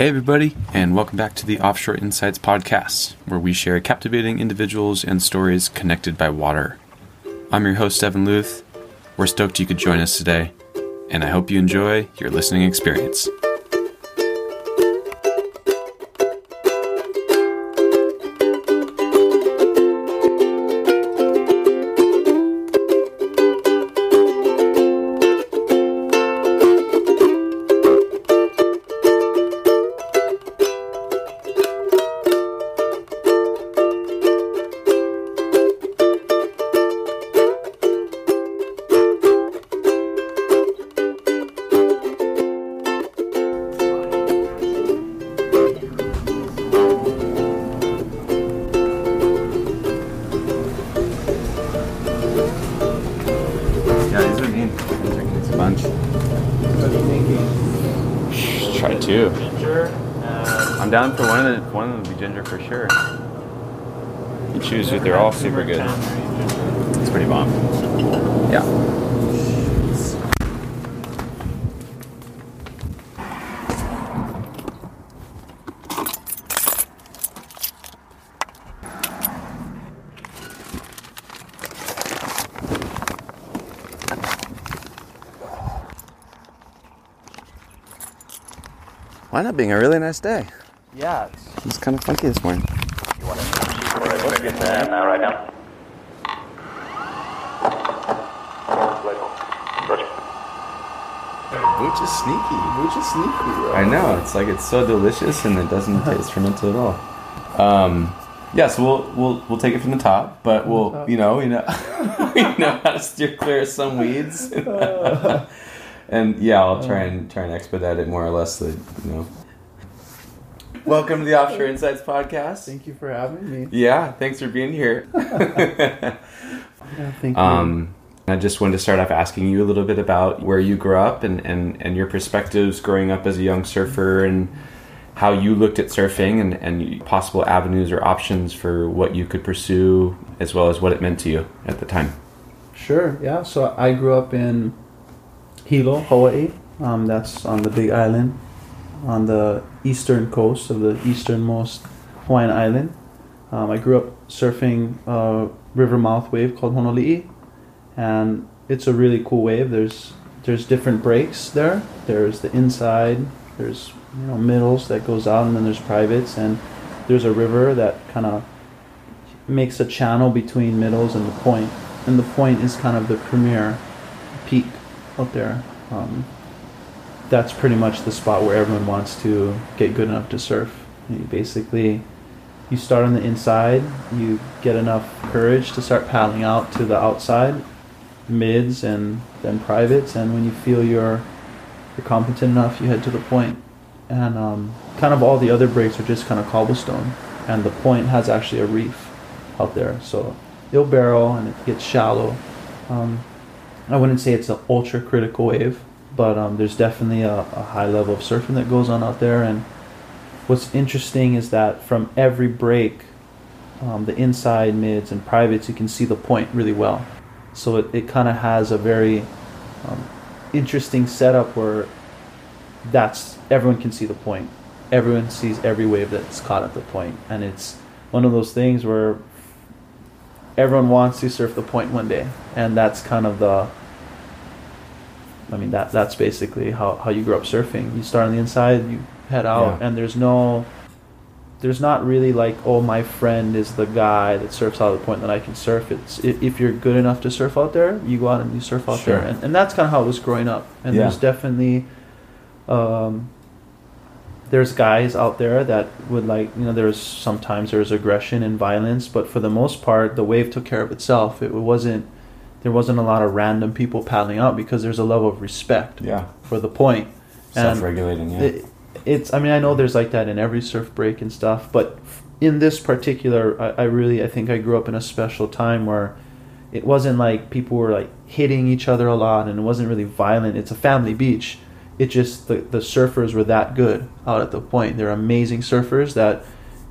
Hey, everybody, and welcome back to the Offshore Insights podcast, where we share captivating individuals and stories connected by water. I'm your host, Evan Luth. We're stoked you could join us today, and I hope you enjoy your listening experience. Why not being a really nice day? Yeah, it's It's kind of funky this morning. Now, right now. Booch is sneaky. Booch is sneaky, bro. I know. It's like it's so delicious and it doesn't taste fermented at all. Um, yeah, so we'll we'll we'll take it from the top, but we'll you know you know we know how to steer clear of some weeds. and yeah, I'll try and try and expedite it more or less. So, you know. Welcome to the Offshore Insights podcast. Thank you for having me. Yeah, thanks for being here. Yeah, thank you. Um, I just wanted to start off asking you a little bit about where you grew up and, and, and your perspectives growing up as a young surfer and how you looked at surfing and, and possible avenues or options for what you could pursue as well as what it meant to you at the time. Sure. Yeah. So I grew up in Hilo, Hawaii. Um, that's on the Big Island, on the eastern coast of the easternmost Hawaiian island. Um, I grew up surfing a river mouth wave called Honolii, and it's a really cool wave. There's there's different breaks there. There's the inside. There's you know middles that goes out, and then there's privates, and there's a river that kind of makes a channel between middles and the point, and the point is kind of the premier peak out there. Um, that's pretty much the spot where everyone wants to get good enough to surf. You basically, you start on the inside, you get enough courage to start paddling out to the outside, mids and then privates, and when you feel you're you're competent enough, you head to the point. And um, kind of all the other breaks are just kind of cobblestone, and the point has actually a reef out there, so it'll barrel and it gets shallow. Um, I wouldn't say it's an ultra critical wave, but um, there's definitely a, a high level of surfing that goes on out there. And what's interesting is that from every break, um, the inside, mids, and privates, you can see the point really well. So it, it kind of has a very um, interesting setup where that's everyone can see the point. Everyone sees every wave that's caught at the point, and it's one of those things where everyone wants to surf the point one day, and that's kind of the. I mean that that's basically how, how you grow up surfing. You start on the inside, you head out, Yeah. and there's no, there's not really like oh my friend is the guy that surfs out of the point that I can surf. It's if, if you're good enough to surf out there, you go out and you surf out Sure. there, and, and that's kind of how it was growing up. And Yeah. there's definitely, um, there's guys out there that would like you know there's sometimes there's aggression and violence but for the most part the wave took care of itself it wasn't there wasn't a lot of random people paddling out because there's a level of respect Yeah. for the point. Self-regulating, yeah. it, it's i mean i know there's like that in every surf break and stuff but in this particular I, I really i think i grew up in a special time where it wasn't like people were like hitting each other a lot and it wasn't really violent it's a family beach it just the, the surfers were that good out at the point they're amazing surfers that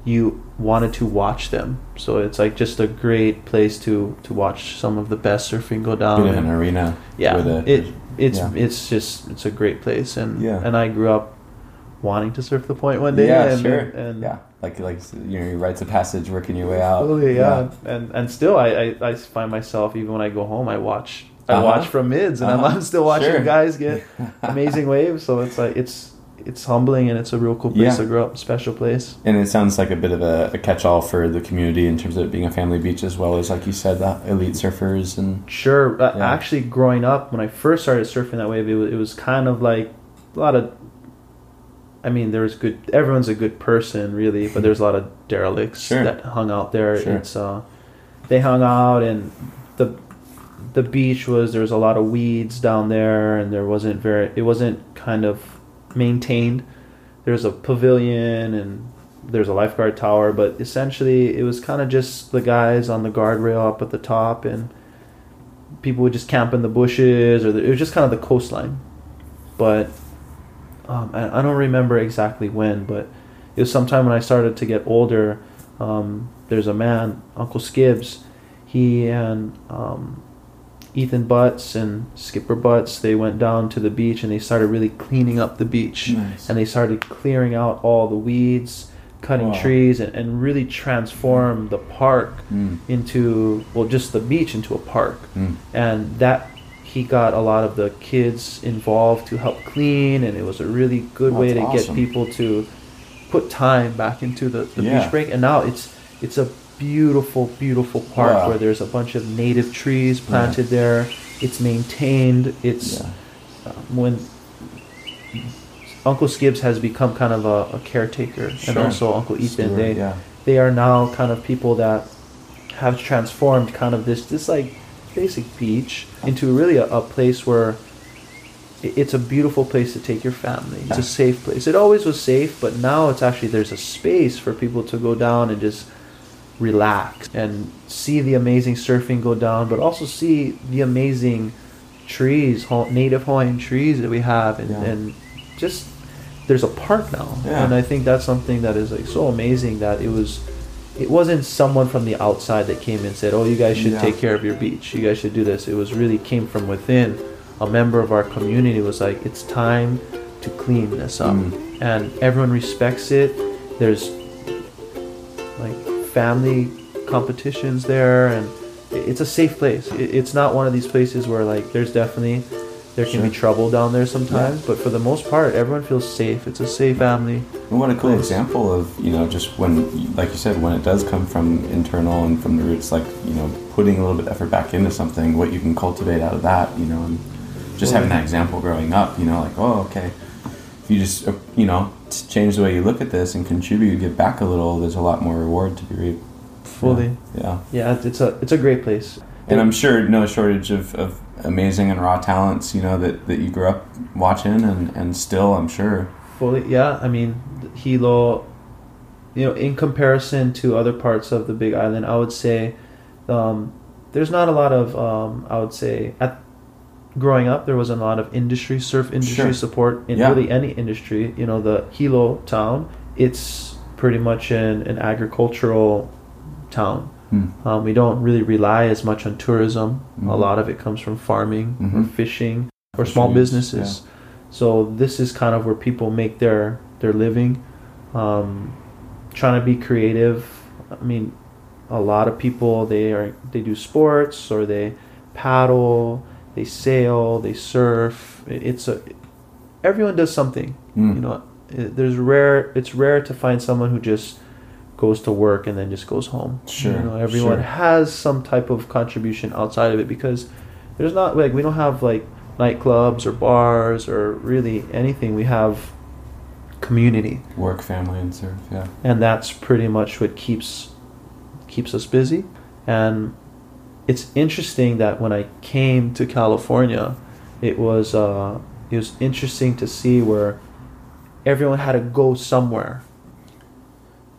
you wanted to watch them so it's like just a great place to to watch some of the best surfing go down Bit of an arena. yeah a- it it's yeah. it's just it's a great place and Yeah. and i grew up wanting to surf the point one day. yeah, and, sure. And yeah, like like you know, your rites of passage, working your way out. Totally, yeah. And and still, I, I I find myself even when I go home, I watch I Uh-huh. watch from mids, and I'm, Uh-huh. I'm still watching Sure. guys get amazing waves. So it's like it's it's humbling and it's a real cool place Yeah. to grow up, special place. And it sounds like a bit of a, a catch-all for the community in terms of it being a family beach, as well as, like you said, the elite surfers and Sure. Yeah. Actually, growing up, when I first started surfing that wave, it was, it was kind of like a lot of. I mean, there was good. Everyone's a good person, really, but there's a lot of derelicts Sure. that hung out there. Sure. It's uh, they hung out, and the the beach was there was a lot of weeds down there, and there wasn't very. It wasn't kind of maintained. There's a pavilion and there's a lifeguard tower, but essentially it was kind of just the guys on the guardrail up at the top, and people would just camp in the bushes, or the, it was just kind of the coastline. But um, I, I don't remember exactly when, but it was sometime when I started to get older. Um, there's a man, Uncle Skibbs. He and um, Ethan Butts and Skipper Butts, they went down to the beach and they started really cleaning up the beach. Nice. And they started clearing out all the weeds, cutting Wow. trees, and, and really transform the park Mm. into, well, just the beach into a park. Mm. And that he got a lot of the kids involved to help clean, and it was a really good way to awesome. get people to put time back into the, the Yeah. beach break. And now it's it's a beautiful, beautiful park Wow. where there's a bunch of native trees planted there. It's maintained. It's Yeah. um, when Uncle Skibbs has become kind of a, a caretaker, and also Uncle Ethan. Steward, they yeah. they are now kind of people that have transformed kind of this this like basic beach into really a, a place where it's a beautiful place to take your family. It's Yeah. a safe place. It always was safe, but now it's actually there's a space for people to go down and just relax and see the amazing surfing go down, but also see the amazing trees, native Hawaiian trees that we have, and, Yeah. and just there's a park now, Yeah. and I think that's something that is like so amazing that it was. It wasn't someone from the outside that came and said, "Oh, you guys should Yeah. take care of your beach. You guys should do this." It was really came from within. A member of our community was like, "It's time to clean this up," Mm. and everyone respects it. There's like family competitions there, and it's a safe place. It's not one of these places where like there's definitely there can be trouble down there sometimes, but for the most part, everyone feels safe. It's a safe family. And what a cool Nice. example of you know just when, like you said, when it does come from internal and from the roots, like you know putting a little bit of effort back into something, what you can cultivate out of that, you know, and just having that example growing up, you know, like oh okay, if you just uh, you know t- change the way you look at this and contribute, give back a little, there's a lot more reward to be reaped. Fully. Yeah. Yeah, it's- it's a it's a great place. And I'm sure no shortage of, of amazing and raw talents, you know, that, that you grew up watching and, and still, I'm sure. Fully, yeah. I mean, Hilo, you know, in comparison to other parts of the Big Island, I would say um, there's not a lot of, um, I would say, at growing up, there wasn't a lot of industry, surf industry Sure. support in Yeah. really any industry. You know, the Hilo town, it's pretty much an, an agricultural town. Hmm. Um, we don't really rely as much on tourism. A Mhm. lot of it comes from farming or Mhm. fishing or small Fisheries, businesses. So this is kind of where people make their their living, um, trying to be creative. I mean, a lot of people they are they do sports or they paddle, they sail, they surf. It's a everyone does something. Mm. You know, there's rare. It's rare to find someone who just goes to work and then just goes home. Sure, You know, everyone sure. has some type of contribution outside of it because there's not like we don't have like nightclubs or bars or really anything. We have community, Work, family, and surf, yeah. and that's pretty much what keeps keeps us busy. And it's interesting that when I came to California, it was uh, it was interesting to see where everyone had to go somewhere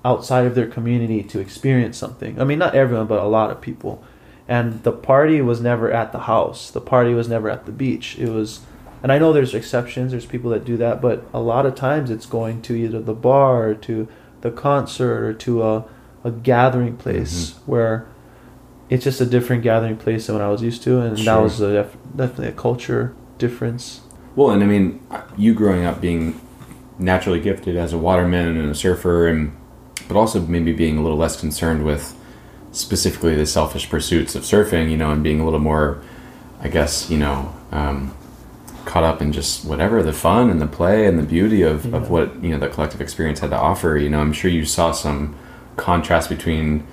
outside of their community to experience something. I mean, not everyone, but a lot of people. And the party was never at the house. The party was never at the beach. It was, and I know there's exceptions. There's people that do that, but a lot of times it's going to either the bar, or to the concert, or to a a gathering place where it's just a different gathering place than what I was used to, and that was a def- definitely a culture difference. Well, and I mean, you growing up being naturally gifted as a waterman and a surfer, and but also maybe being a little less concerned with specifically the selfish pursuits of surfing, you know, and being a little more, I guess, you know, um, caught up in just whatever the fun and the play and the beauty of, Yeah. of what you know the collective experience had to offer. You know, I'm sure you saw some contrast between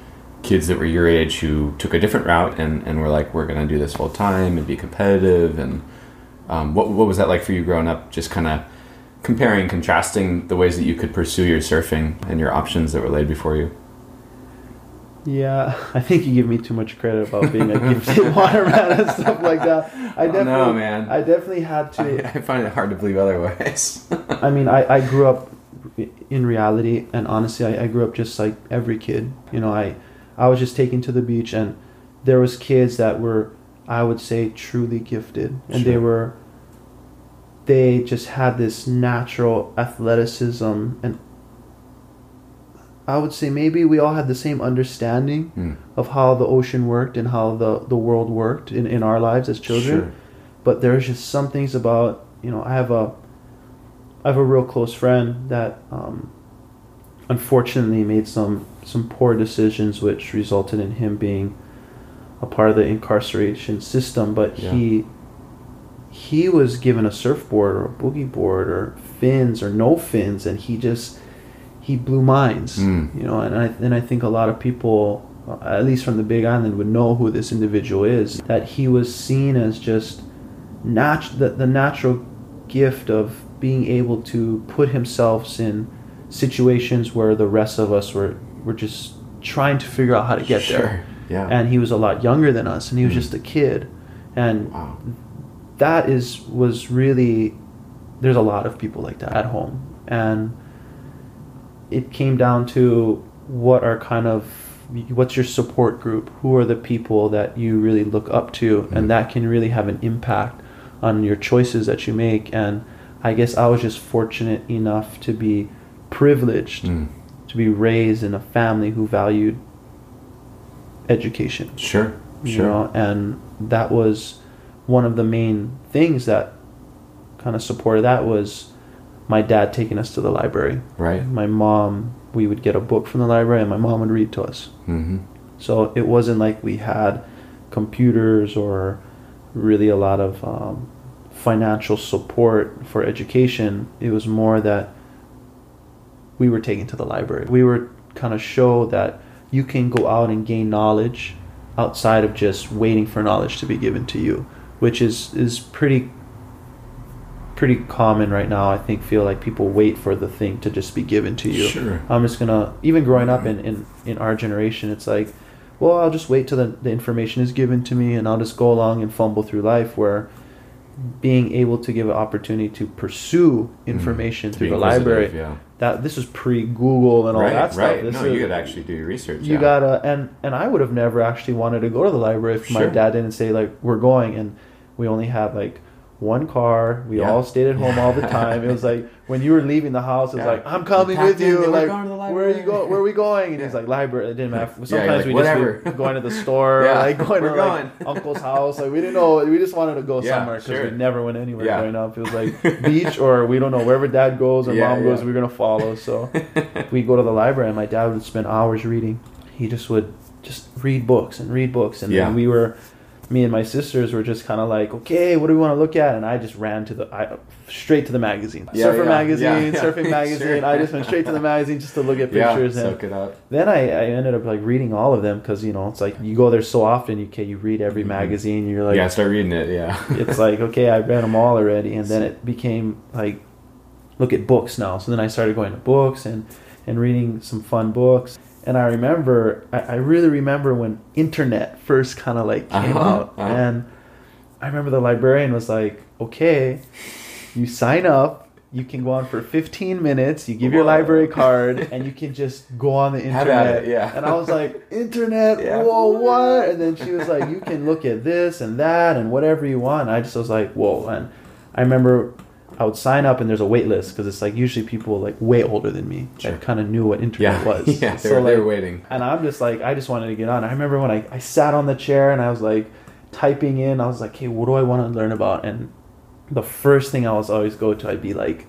kids that were your age who took a different route and, and were like, we're going to do this full time and be competitive. And um, what, what was that like for you growing up? Just kind of comparing, contrasting the ways that you could pursue your surfing and your options that were laid before you. Yeah, I think you give me too much credit about being a gifted waterman and stuff like that. I Oh, definitely, no, man. I definitely had to. I, I find it hard to believe otherwise. I mean, I, I grew up in reality, and honestly, I, I grew up just like every kid. You know, I I was just taken to the beach, and there was kids that were, I would say, truly gifted, and they were. They just had this natural athleticism, and I would say maybe we all had the same understanding Hmm. of how the ocean worked and how the, the world worked in, in our lives as children Sure. but there's just some things about you know I have a I have a real close friend that um, unfortunately made some some poor decisions which resulted in him being a part of the incarceration system but Yeah. he he was given a surfboard or a boogie board or fins or no fins and he just he blew minds Mm. you know and I, and I think a lot of people at least from the big island would know who this individual is that he was seen as just nat- the, the natural gift of being able to put himself in situations where the rest of us were were just trying to figure out how to get Sure. there Yeah. and he was a lot younger than us and he was Mm. just a kid and wow. that is was really there's a lot of people like that at home and it came down to what are kind of what's your support group who are the people that you really look up to Mhm. and that can really have an impact on your choices that you make and i guess i was just fortunate enough to be privileged Mm. to be raised in a family who valued education Sure. Sure. know and that was one of the main things that kind of supported that was my dad taking us to the library Right. my mom we would get a book from the library and my mom would read to us Mm-hmm. so it wasn't like we had computers or really a lot of um, financial support for education it was more that we were taken to the library we were kind of show that you can go out and gain knowledge outside of just waiting for knowledge to be given to you which is is pretty pretty common right now i think feel like people wait for the thing to just be given to you Sure. i'm just gonna even growing up in in, in our generation it's like well i'll just wait till the, the information is given to me and i'll just go along and fumble through life where being able to give an opportunity to pursue information Mm. Through the library Yeah. That this was pre Google and all right. that stuff. right. This no, is- you could actually do your research. you yeah. gotta and and I would have never actually wanted to go to the library if my dad didn't say like we're going and we only had like one car. We Yeah. all stayed at home all the time. It was like when you were leaving the house, it was Yeah. like I'm coming with in, you. Like going where are you library. go? Where are we going? And Yeah. he's like library. It didn't matter. Sometimes like, we "Whatever." just be going to the store, Yeah, like going we're to like going. uncle's house. Like we didn't know. We just wanted to go somewhere because sure. we never went anywhere growing up. It was like beach or we don't know wherever dad goes or mom goes. We're gonna follow. So we go to the library and my dad would spend hours reading. He just would just read books and read books and we were me and my sisters were just kind of like, okay, what do we want to look at? And I just ran to the I, straight to the magazine, Yeah, surfer yeah, magazine, yeah, yeah. surfing magazine. Sure. I just went straight to the magazine just to look at yeah. pictures. and Soak it up. then I, I ended up like reading all of them because you know it's like you go there so often. You can you read every Mhm. magazine. You're like, yeah. Start reading it. Yeah. it's like okay i read them all already and then it became like look at books now so then i started going to books and and reading some fun books and i remember i, I really remember when internet first kind of like came Uh-huh, out. uh-huh. and i remember the librarian was like okay you sign up you can go on for 15 minutes you give your library card and you can just go on the internet. it, yeah. and i was like internet? Yeah. whoa what? And then she was like you can look at this and that and whatever you want. And i just was like whoa. And i remember i would sign up and there's a wait list because it's like usually people like way older than me Sure. that kind of knew what internet Yeah. was Yeah. They, so were, they like were waiting. and i'm just like i just wanted to get on i remember when i, I sat on the chair and i was like typing in i was like hey what do i want to learn about and the first thing i was always go to i'd be like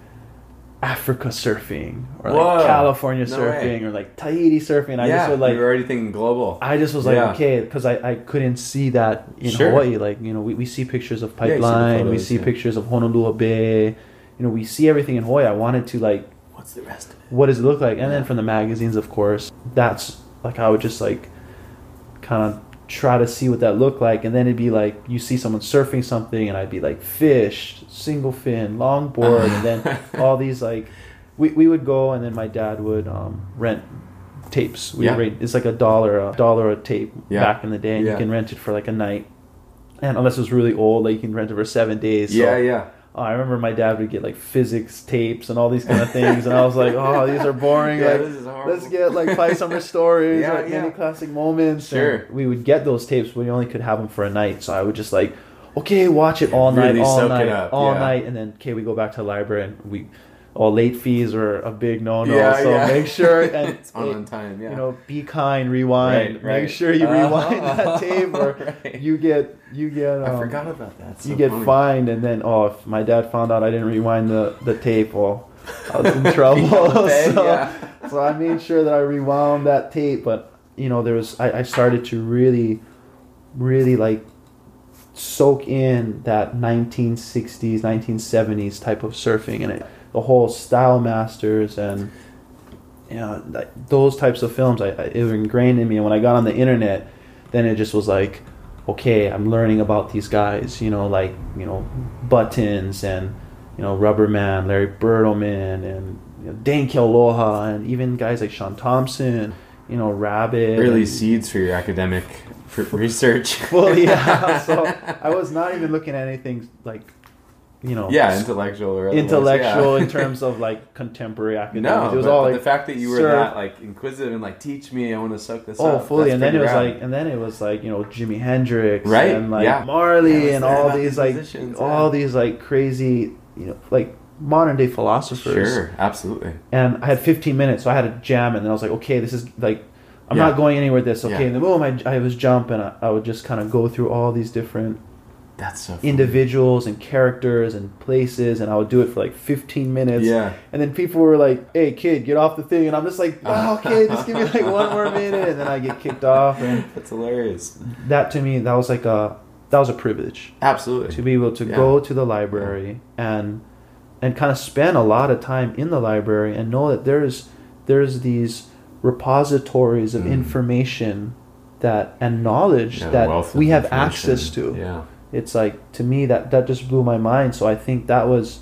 Africa surfing or Whoa. like California No surfing or like Tahiti surfing. I yeah, just would like you're already thinking global. I just was like, Yeah. okay, because I, I couldn't see that in Sure. Hawaii. Like, you know, we, we see pictures of Yeah, see Pipeline, we see pictures of Honolua Bay, you know, we see everything in Hawaii. I wanted to, like, What's the rest of it? what does it look like? And then from the magazines, of course, that's like, I would just, like, kind of try to see what that looked like. And then it'd be like, you see someone surfing something, and I'd be like, fish, single fin, longboard, and then all these, like, we, we would go, and then my dad would um, rent tapes. We Yeah. rate it's like a dollar a dollar a tape Yeah. back in the day, and Yeah. you can rent it for like a night. And unless it was really old, like you can rent it for seven days. So, yeah, yeah. Oh, I remember my dad would get like physics tapes and all these kind of things, and I was like, oh, these are boring. Yeah, like, this is horrible. let's get like five summer stories Yeah, or yeah. many classic moments. Sure. And we would get those tapes, but we only could have them for a night. So I would just like, okay, watch it all Really night, all night, all yeah. night, and then okay, we go back to the library and we. All late fees are a big no no, Yeah, so yeah. make sure and it's on it- on time. Yeah. you know, be kind, rewind. Right, right. Make sure you rewind that tape, or Right. you get you get I um, forgot about that. you get funny. fined, and then oh, if my dad found out I didn't rewind the the tape, well, I was in trouble. So, yeah. so I made sure that I rewound that tape, but you know, there was I, I started to really, really like soak in that 1960s, 1970s type of surfing, and it, the whole Style Masters and you know those types of films. I, I it was ingrained in me, and when I got on the internet, then it just was like, okay, I'm learning about these guys. You know, like you know, Buttons and you know, Rubberman, Larry Bertlemann, and you know, Dane Kealoha, and even guys like Shaun Tomson. You know, Rabbit. Early and- seeds for your academic research. well, yeah. So I was not even looking at anything like, you know, yeah, intellectual or intellectual yeah. in terms of like contemporary academics. No, it was but, all like the fact that you were that like inquisitive and like teach me, I want to soak this Oh, up. fully, that's and then it was like, and then it was like you know Jimi Hendrix, Right, and like yeah. Marley, was and all these like all yeah. these like crazy, you know, like modern day philosophers. sure, absolutely. And I had 15 minutes, so I had a jam, and then I was like, okay, this is like, I'm Yeah. not going anywhere with this. Okay, Yeah. and then boom, I, I was jumping. I, I would just kind of go through all these different That's so funny. individuals and characters and places, and I would do it for like 15 minutes. Yeah. And then people were like, "Hey, kid, get off the thing," and I'm just like, oh, "Okay, just give me like one more minute," and then I get kicked off. And That's hilarious. that to me, that was like a that was a privilege Absolutely. to be able to Yeah. go to the library and and kind of spend a lot of time in the library and know that there's there's these repositories of Mm. information that and knowledge Yeah, that we have access to Yeah. It's like to me that that just blew my mind so i think that was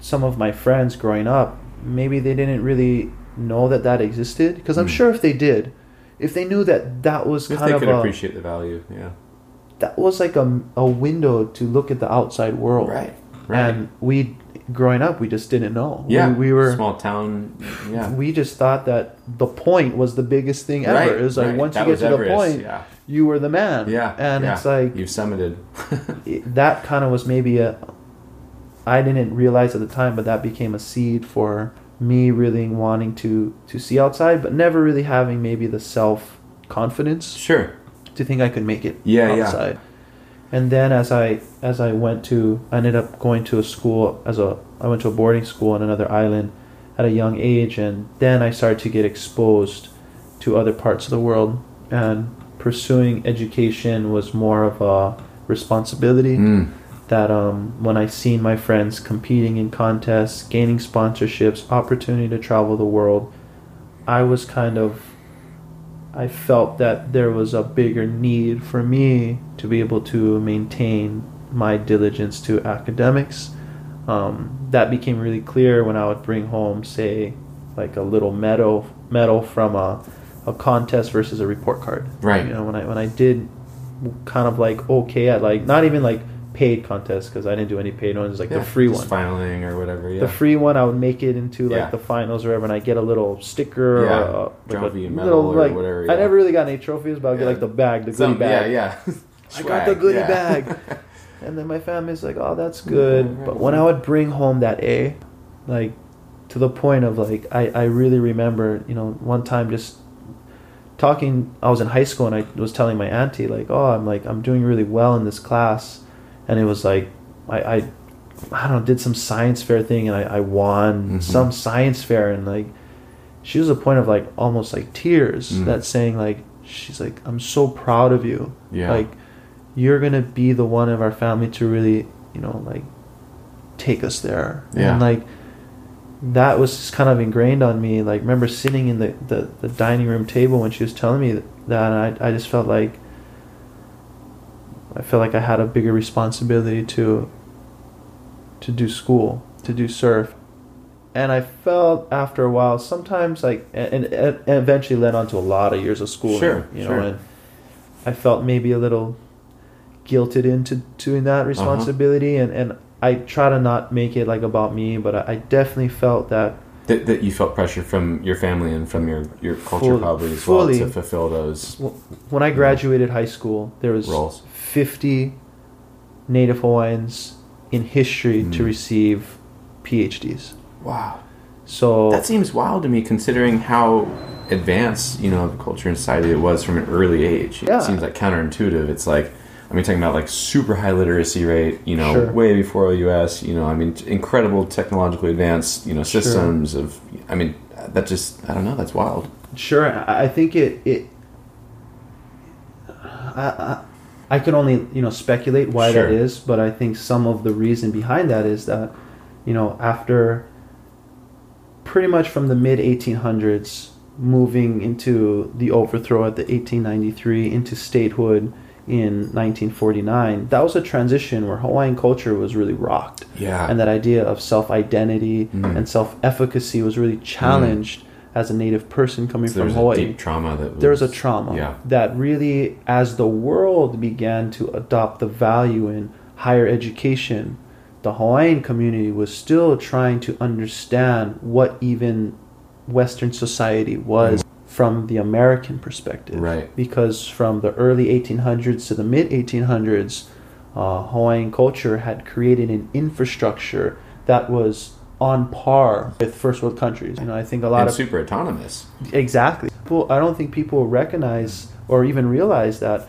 some of my friends growing up maybe they didn't really know that that existed because i'm Mm. sure if they did if they knew that that was If kind they of could a, appreciate the value. Yeah. that was like a, a window to look at the outside world Right. Right. and we growing up we just didn't know yeah. we, we were small town. Yeah. we just thought that the point was the biggest thing ever Right, it was like right. once That you get to the Everest, point Yeah. You were the man Yeah. and yeah. it's like you've summited. that kind of was maybe a I didn't realize at the time, but that became a seed for me really wanting to to see outside, but never really having maybe the self confidence sure. to think I could make it Yeah, yeah. outside. And then as I as I went to I ended up going to a school as a I went to a boarding school on another island at a young age and then I started to get exposed to other parts of the world and pursuing education was more of a responsibility Mm. that um, when I seen my friends competing in contests, gaining sponsorships, opportunity to travel the world, I was kind of I felt that there was a bigger need for me to be able to maintain my diligence to academics. Um, that became really clear when I would bring home, say, like a little medal medal from a, a contest versus a report card. Right. You know, when I when I did kind of like okay at like not even like paid contests because I didn't do any paid ones, like Yeah, the free one. finaling or whatever. Yeah. The free one, I would make it into like Yeah. the finals or whatever, and I get a little sticker Yeah, uh, or a, like trophy a and medal or like, whatever, I never really got any trophies, but I'll get like the bag, the goodie Some- bag. Yeah, yeah. I got the goodie bag. And then my family's like, "Oh, that's good." But when I would bring home that A, like to the point of like I I really remember, you know, one time just talking I was in high school and I was telling my auntie like, "Oh, I'm like I'm doing really well in this class." And it was like I I I don't know, did some science fair thing and I, I won Mhm. some science fair and like she was a point of like almost like tears Mm. that saying like she's like I'm so proud of you. Yeah. Like you're gonna be the one of our family to really, you know, like take us there. Yeah. And like that was just kind of ingrained on me. Like remember sitting in the, the, the dining room table when she was telling me that and I, I just felt like I felt like I had a bigger responsibility to to do school, to do surf. And I felt after a while, sometimes like, and, and eventually led on to a lot of years of school. Sure, you know, sure. and I felt maybe a little guilted into doing Uh-huh. that responsibility, and and I try to not make it like about me, but I, I definitely felt that That, that you felt pressure from your family and from your, your culture Full- probably as fully. well to fulfill those when I graduated high school, there was roles. 50 Native Hawaiians in history to Mm. receive PhDs. Wow. So That seems wild to me considering how advanced, you know, the culture and society it was from an early age. It Yeah. seems like counterintuitive. It's like, I mean, talking about like super high literacy rate, you know, Sure. way before the US, you know, I mean, incredible technologically advanced, you know, Sure. systems of, I mean, that just, I don't know, that's wild. Sure, I think it it. I, I, I can only you know speculate why Sure. that is, but I think some of the reason behind that is that, you know, after. Pretty much from the mid 1800s, moving into the overthrow at the 1893 into statehood in 1949, that was a transition where Hawaiian culture was really rocked Yeah. and that idea of self identity Mm. and self efficacy was really challenged as a native person coming So there from was Hawaii. a deep trauma that was, there was a trauma Yeah. that really, as the world began to adopt the value in higher education, the Hawaiian community was still trying to understand what even Western society was from the American perspective. Right. Because from the early 1800s to the mid 1800s, uh, Hawaiian culture had created an infrastructure that was on par with first world countries. You know, I think a lot and of super autonomous. Exactly. People, I don't think people recognize or even realize that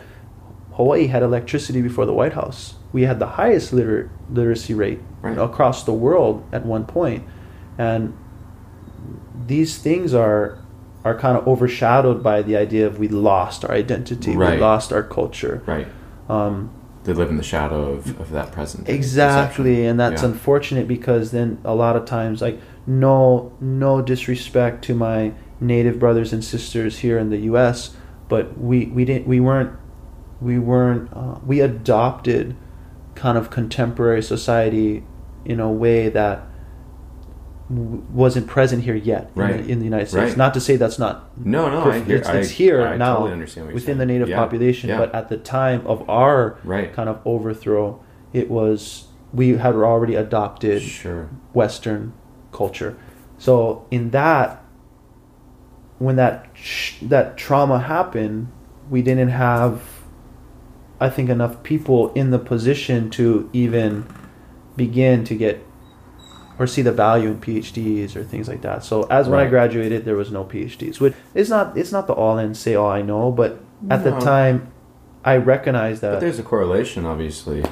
Hawaii had electricity before the White House. We had the highest liter- literacy rate Right. across the world at one point, and these things are are kind of overshadowed by the idea of we lost our identity, we lost our culture. Right. Um, They live in the shadow of, of that present. Exactly, perception. and that's Yeah. unfortunate because then a lot of times, like, no, no disrespect to my native brothers and sisters here in the U.S., but we we didn't we weren't we weren't uh, we adopted kind of contemporary society in a way that wasn't present here yet in, the, in the United States. Right. Not to say that's not No, no, I hear, it's, I, here I now totally within the native Yeah. population, Yeah. but at the time of our Right. kind of overthrow, it was we had already adopted Sure. Western culture. So in that, when that sh- that trauma happened, we didn't have, I think, enough people in the position to even begin to get or see the value in PhDs or things like that. So as when I graduated, there was no PhDs. Which it's not it's not the all in say all I know, but at the time, I recognized that But there's a correlation, obviously.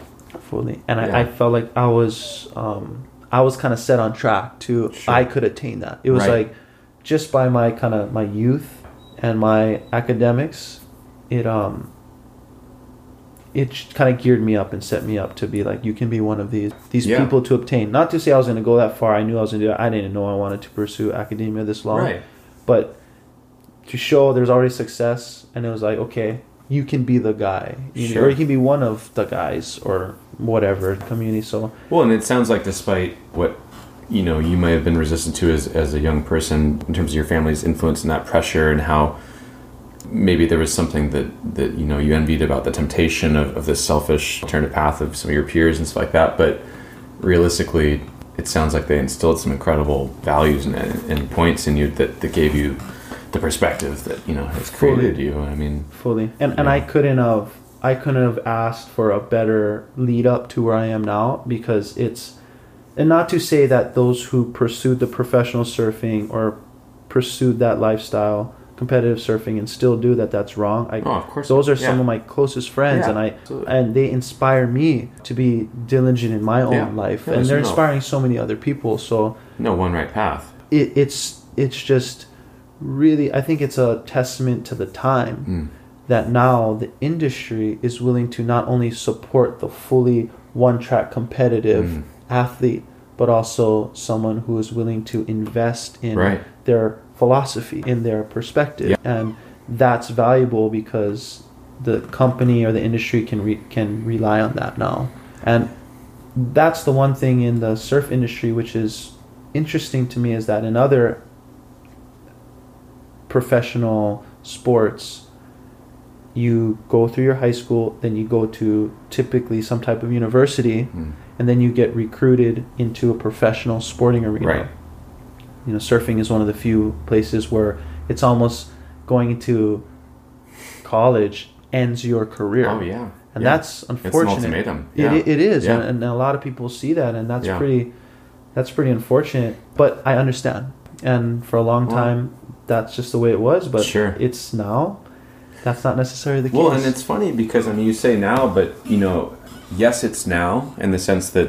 fully and Yeah. I, I felt like i was um i was kind of set on track to Sure. i could attain that it was Right. like just by my kind of my youth and my academics it um it kind of geared me up and set me up to be like you can be one of these these Yeah. people to obtain. Not to say i was going to go that far i knew i was going to do it i didn't know i wanted to pursue academia this long. Right. but to show there's already success and it was like okay you can be the guy. You know, or you can be one of the guys or whatever community so. Well, and it sounds like despite what you know you might have been resistant to as, as a young person in terms of your family's influence and that pressure and how maybe there was something that, that you know you envied about the temptation of, of this selfish alternative path of some of your peers and stuff like that but realistically it sounds like they instilled some incredible values and, and points in you that, that gave you the perspective that you know has Fully. created you. I mean fully. And and i couldn't have i couldn't have asked for a better lead up to where i am now because it's and not to say that those who pursued the professional surfing or pursued that lifestyle competitive surfing and still do that that's wrong I, Oh, of course. those are some of my closest friends Yeah, and i absolutely. and they inspire me to be diligent in my own Yeah. life Yeah, and they're no- inspiring so many other people so no one right path. it, it's it's just really i think it's a testament to the time Mm. that now the industry is willing to not only support the fully one track competitive Mm. athlete but also someone who is willing to invest in Right. their philosophy in their perspective Yeah. and that's valuable because the company or the industry can re- can rely on that now and that's the one thing in the surf industry which is interesting to me is that in other professional sports you go through your high school then you go to typically some type of university Mm. and then you get recruited into a professional sporting arena Right. You know surfing is one of the few places where it's almost going to college ends your career Oh yeah. and Yeah. that's It's an unfortunate ultimatum. Yeah. it, it is Yeah. and, and a lot of people see that and that's Yeah. pretty that's pretty unfortunate but i understand and for a long Well- time that's just the way it was but Sure. it's now that's not necessarily the case. Well, and it's funny because I mean, you say now, but you know, yes, it's now in the sense that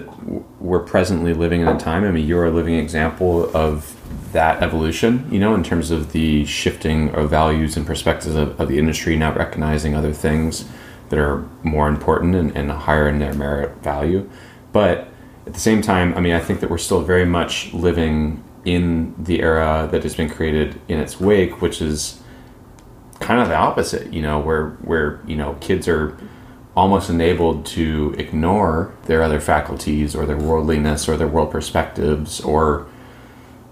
we're presently living in a time. I mean, you're a living example of that evolution. You know, in terms of the shifting of values and perspectives of, of the industry, now recognizing other things that are more important and, and higher in their merit value. But at the same time, I mean, I think that we're still very much living in the era that has been created in its wake, which is kind of the opposite, you know, where where you know kids are almost enabled to ignore their other faculties or their worldliness or their world perspectives or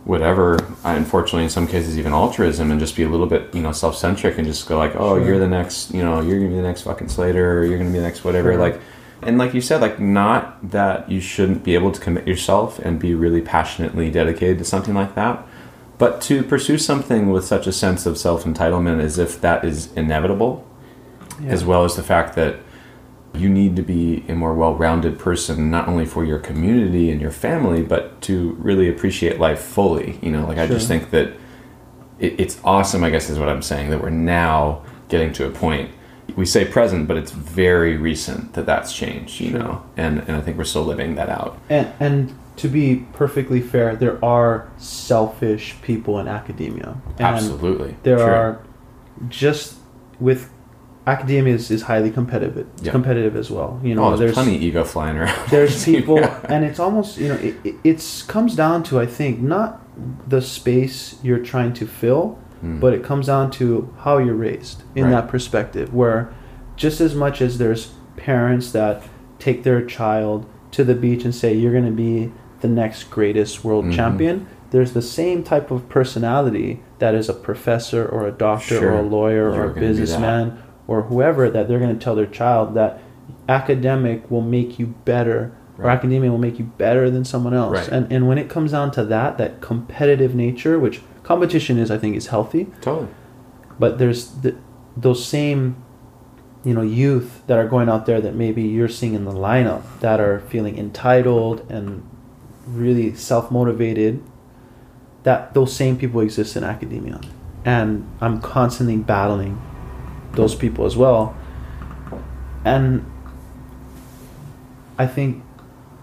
whatever. Uh, unfortunately, in some cases, even altruism, and just be a little bit you know self centric and just go like, oh, Sure. you're the next, you know, you're gonna be the next fucking Slater, or you're gonna be the next whatever, Sure. like. And like you said, like not that you shouldn't be able to commit yourself and be really passionately dedicated to something like that, but to pursue something with such a sense of self entitlement as if that is inevitable, Yeah. as well as the fact that you need to be a more well rounded person, not only for your community and your family, but to really appreciate life fully. You know, like I just think that it, it's awesome, I guess is what I'm saying, that we're now getting to a point. We say present, but it's very recent that that's changed, you Sure. know, and, and I think we're still living that out. And and to be perfectly fair, there are selfish people in academia. And Absolutely. There Sure. are just with academia is, is highly competitive. Yeah. Competitive as well. You know, oh, there's, there's plenty of ego flying around. there's people, Yeah. and it's almost you know it, it it's comes down to I think not the space you're trying to fill, Mm. but it comes down to how you're raised in Right. that perspective. Where just as much as there's parents that take their child to the beach and say you're going to be the next greatest world Mhm. champion, there's the same type of personality that is a professor or a doctor Sure. or a lawyer You're or a gonna be that. businessman or whoever that they're going to tell their child that academic will make you better or academia will make you better than someone else Right. and and when it comes down to that that competitive nature which competition is i think is healthy Totally. but there's the, those same you know youth that are going out there that maybe you're seeing in the lineup that are feeling entitled and really self-motivated that those same people exist in academia and i'm constantly battling those people as well and i think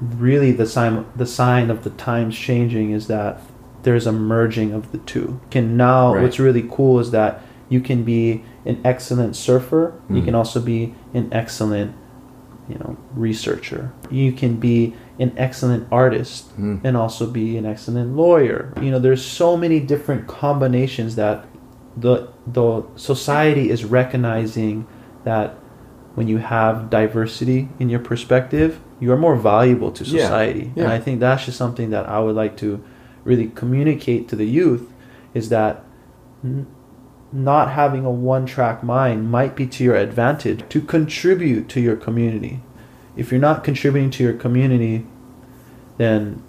really the sign the sign of the times changing is that there's a merging of the two can now Right. what's really cool is that you can be an excellent surfer you Mhm. can also be an excellent you know researcher you can be an excellent artist Mm. and also be an excellent lawyer you know there's so many different combinations that the the society is recognizing that when you have diversity in your perspective you are more valuable to society. Yeah, society and i think that's just something that i would like to really communicate to the youth is that n- not having a one track mind might be to your advantage to contribute to your community. If you're not contributing to your community, then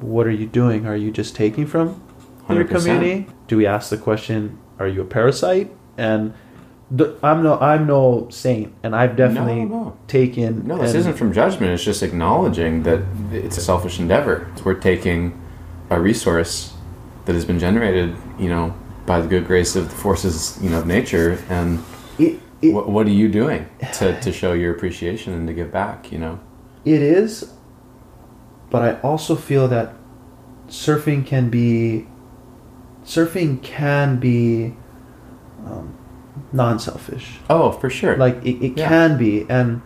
what are you doing? Are you just taking from your 100%. community? Do we ask the question, are you a parasite? And th- I'm no I'm no saint and I've definitely No, no. taken No, this and- isn't from judgment. It's just acknowledging that it's a selfish endeavor. We're taking a resource that has been generated, you know, by the good grace of the forces, you know, of nature. And It, it, what, what are you doing to, to show your appreciation and to give back? You know. It is, but I also feel that surfing can be surfing can be um, non-selfish. Oh, for sure. Like it, it Yeah. can be, and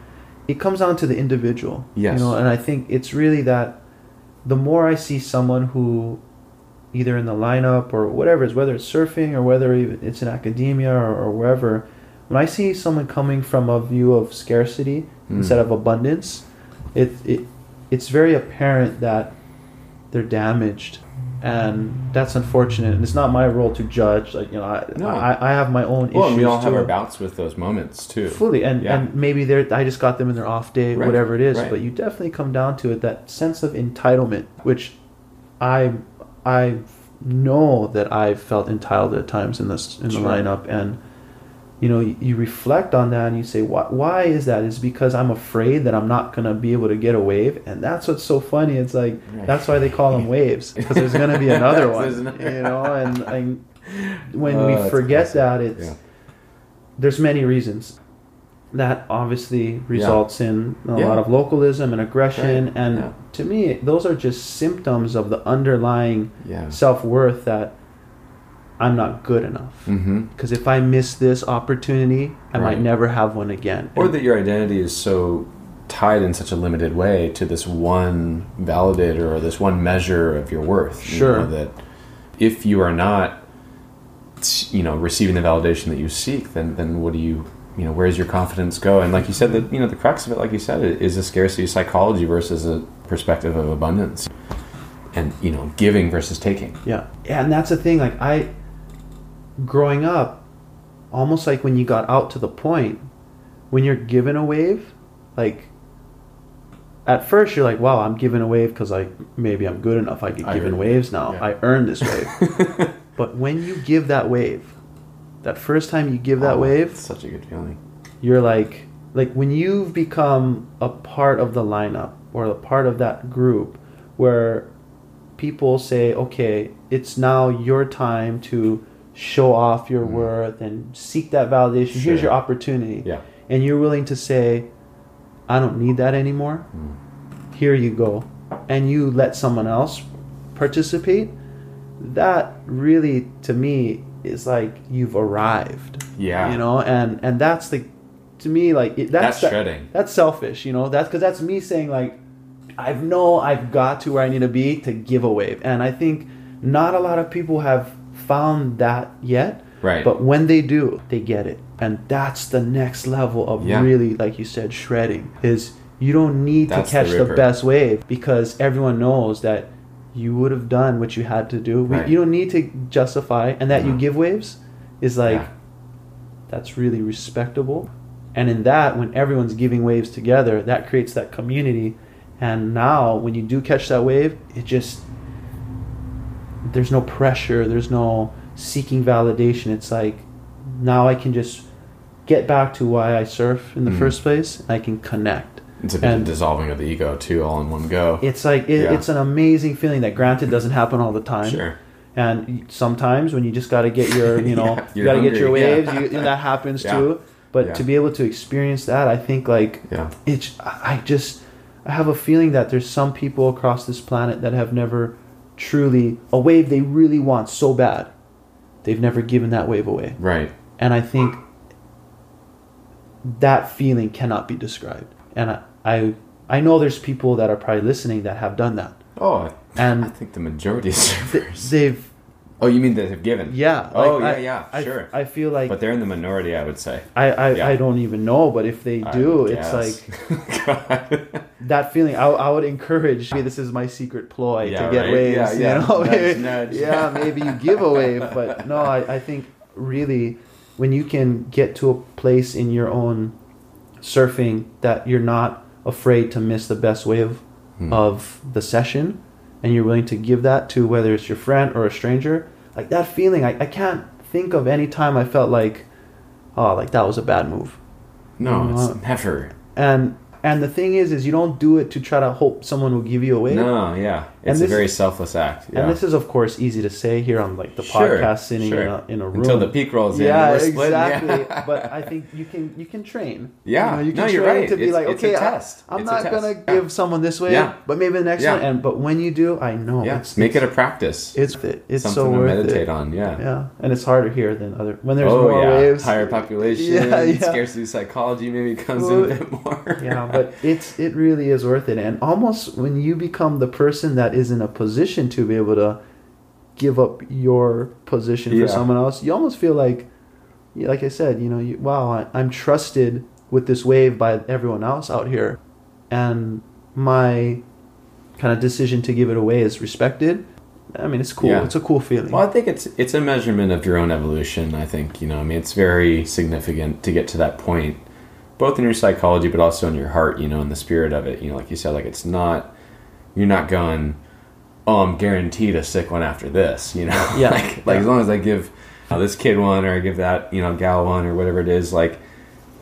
it comes down to the individual. Yes. You know, and I think it's really that the more I see someone who either in the lineup or whatever it's whether it's surfing or whether it's in academia or, or wherever when i see someone coming from a view of scarcity Mm. instead of abundance it, it it's very apparent that they're damaged and that's unfortunate and it's not my role to judge like you know i No. I, I have my own well, issues we all have too. our bouts with those moments too. Fully, and Yeah. and maybe they're I just got them in their off day, Right, whatever it is. right. But you definitely come down to it that sense of entitlement, which I I know that I've felt entitled at times in this in Sure. the lineup, and you know you, you reflect on that and you say why why is that? Is because I'm afraid that I'm not gonna be able to get a wave, and that's what's so funny. It's like that's why they call them waves because there's gonna be another one, another- you know, and. and when Oh, we forget that, it's Yeah. there's many reasons that obviously results in a Yeah. lot of localism and aggression Right. and Yeah. to me those are just symptoms of the underlying Yeah. self-worth that i'm not good enough Mm-hmm. because if i miss this opportunity i Right. might never have one again Or that your identity is so tied in such a limited way to this one validator or this one measure of your worth. you Sure. know, that if you are not, you know, receiving the validation that you seek, then then what do you, you know, where does your confidence go? And like you said, that you know, the crux of it, like you said, is a scarcity psychology versus a perspective of abundance, and you know, giving versus taking. yeah yeah and that's the thing like i growing up almost like when you got out to the point when you're given a wave like at first you're like wow i'm given a wave because I maybe i'm good enough i get I given waves now Yeah. i earned this wave but when you give that wave that first time you give that Oh, wave such a good feeling. you're like like when you've become a part of the lineup or a part of that group where people say okay it's now your time to show off your mm. worth and seek that validation. Sure. here's your opportunity. Yeah. and you're willing to say i don't need that anymore. Mm. Here you go. And you let someone else participate. That really to me is like you've arrived. Yeah. you know and and that's the to me like it, that's That's that- shredding. that's selfish you know? That's because that's me saying like I've know i've got to where i need to be to give a wave and i think not a lot of people have found that yet Right. but when they do they get it and that's the next level of Yeah. really like you said shredding is you don't need That's to catch the the, best wave because everyone knows that you would have done what you had to do Right. you don't need to justify and that you uh-huh. give waves is like Yeah. that's really respectable and in that when everyone's giving waves together that creates that community and now when you do catch that wave it just there's no pressure there's no seeking validation it's like now i can just get back to why i surf in the Mhm. first place and i can connect It's a bit And- of dissolving of the ego too, all in one go. it's like it, Yeah. it's an amazing feeling that granted doesn't happen all the time Sure. and sometimes when you just got to get your you know Yeah, you got to get your hungry, yeah. waves you, and that happens too but to be able to experience that i think like Yeah. it's I just i have a feeling that there's some people across this planet that have never truly a wave they really want so bad they've never given that wave away Right. and i think that feeling cannot be described and i i, I know there's people that are probably listening that have done that Oh, And- I think the majority of Th- surfers. they've oh, you mean that have given? yeah Oh, yeah, I- yeah, I, sure. i feel like But they're in the minority, I would say. I, I, Yeah. I don't even know, but if they do, it's like that feeling. I, I would encourage. Maybe this is my secret ploy Yeah, to get right. waves. Yeah, yeah. You know? Nudge, nudge. yeah, maybe you give a wave, but no, I, I think really when you can get to a place in your own surfing that you're not afraid to miss the best wave Hmm. of the session and you're willing to give that to whether it's your friend or a stranger like that feeling I, I can't think of any time i felt like oh like that was a bad move no, Uh, it's never. and and the thing is is you don't do it to try to hope someone will give you a wave No, yeah. And It's a very selfless act. Yeah. And this is, of course, easy to say here on like the Sure, podcast, sitting sure. in a in a room Until the peak rolls in. Yeah, and we're exactly. Yeah. but I think you can you can train. Yeah. you, know, you No, can you're train right. to be It's- like, it's okay, I- test. I'm It's a not gonna Yeah. give someone this way, Yeah. but maybe the next one. And but when you do, I know yeah. it's Make it a practice. it's it. It's Something so to meditate it. on. Yeah. Yeah, and it's harder here than other when there's oh more yeah. waves. Higher population. Yeah, yeah. Scarcity psychology maybe comes Well, in a bit more. yeah, but it's it really is worth it, and almost when you become the person that is in a position to be able to give up your position Yeah. for someone else, you almost feel like, like I said, you know, you, wow, I, I'm trusted with this wave by everyone else out here, and my kind of decision to give it away is respected. I mean, it's cool. Yeah. It's a cool feeling. Well, I think it's it's a measurement of your own evolution. I think you know. I mean, it's very significant to get to that point, both in your psychology, but also in your heart. You know, in the spirit of it. You know, like you said, like it's not. You're not going. Oh, I'm guaranteed a sick one after this. You know. Yeah. like like Yeah. as long as I give uh, this kid one or I give that you know gal one or whatever it is, like.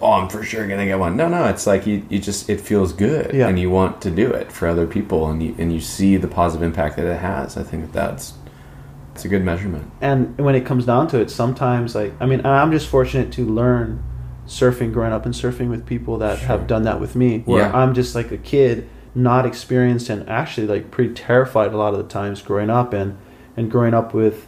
Oh, I'm for sure gonna get one. No, no, it's like you, you just it feels good, Yeah. and you want to do it for other people, and you and you see the positive impact that it has. I think that that's it's a good measurement. and when it comes down to it, sometimes like I mean, I'm just fortunate to learn surfing, growing up and surfing with people that Sure. have done that with me. Where Yeah. I'm just like a kid, not experienced and actually like pretty terrified a lot of the times growing up and and growing up with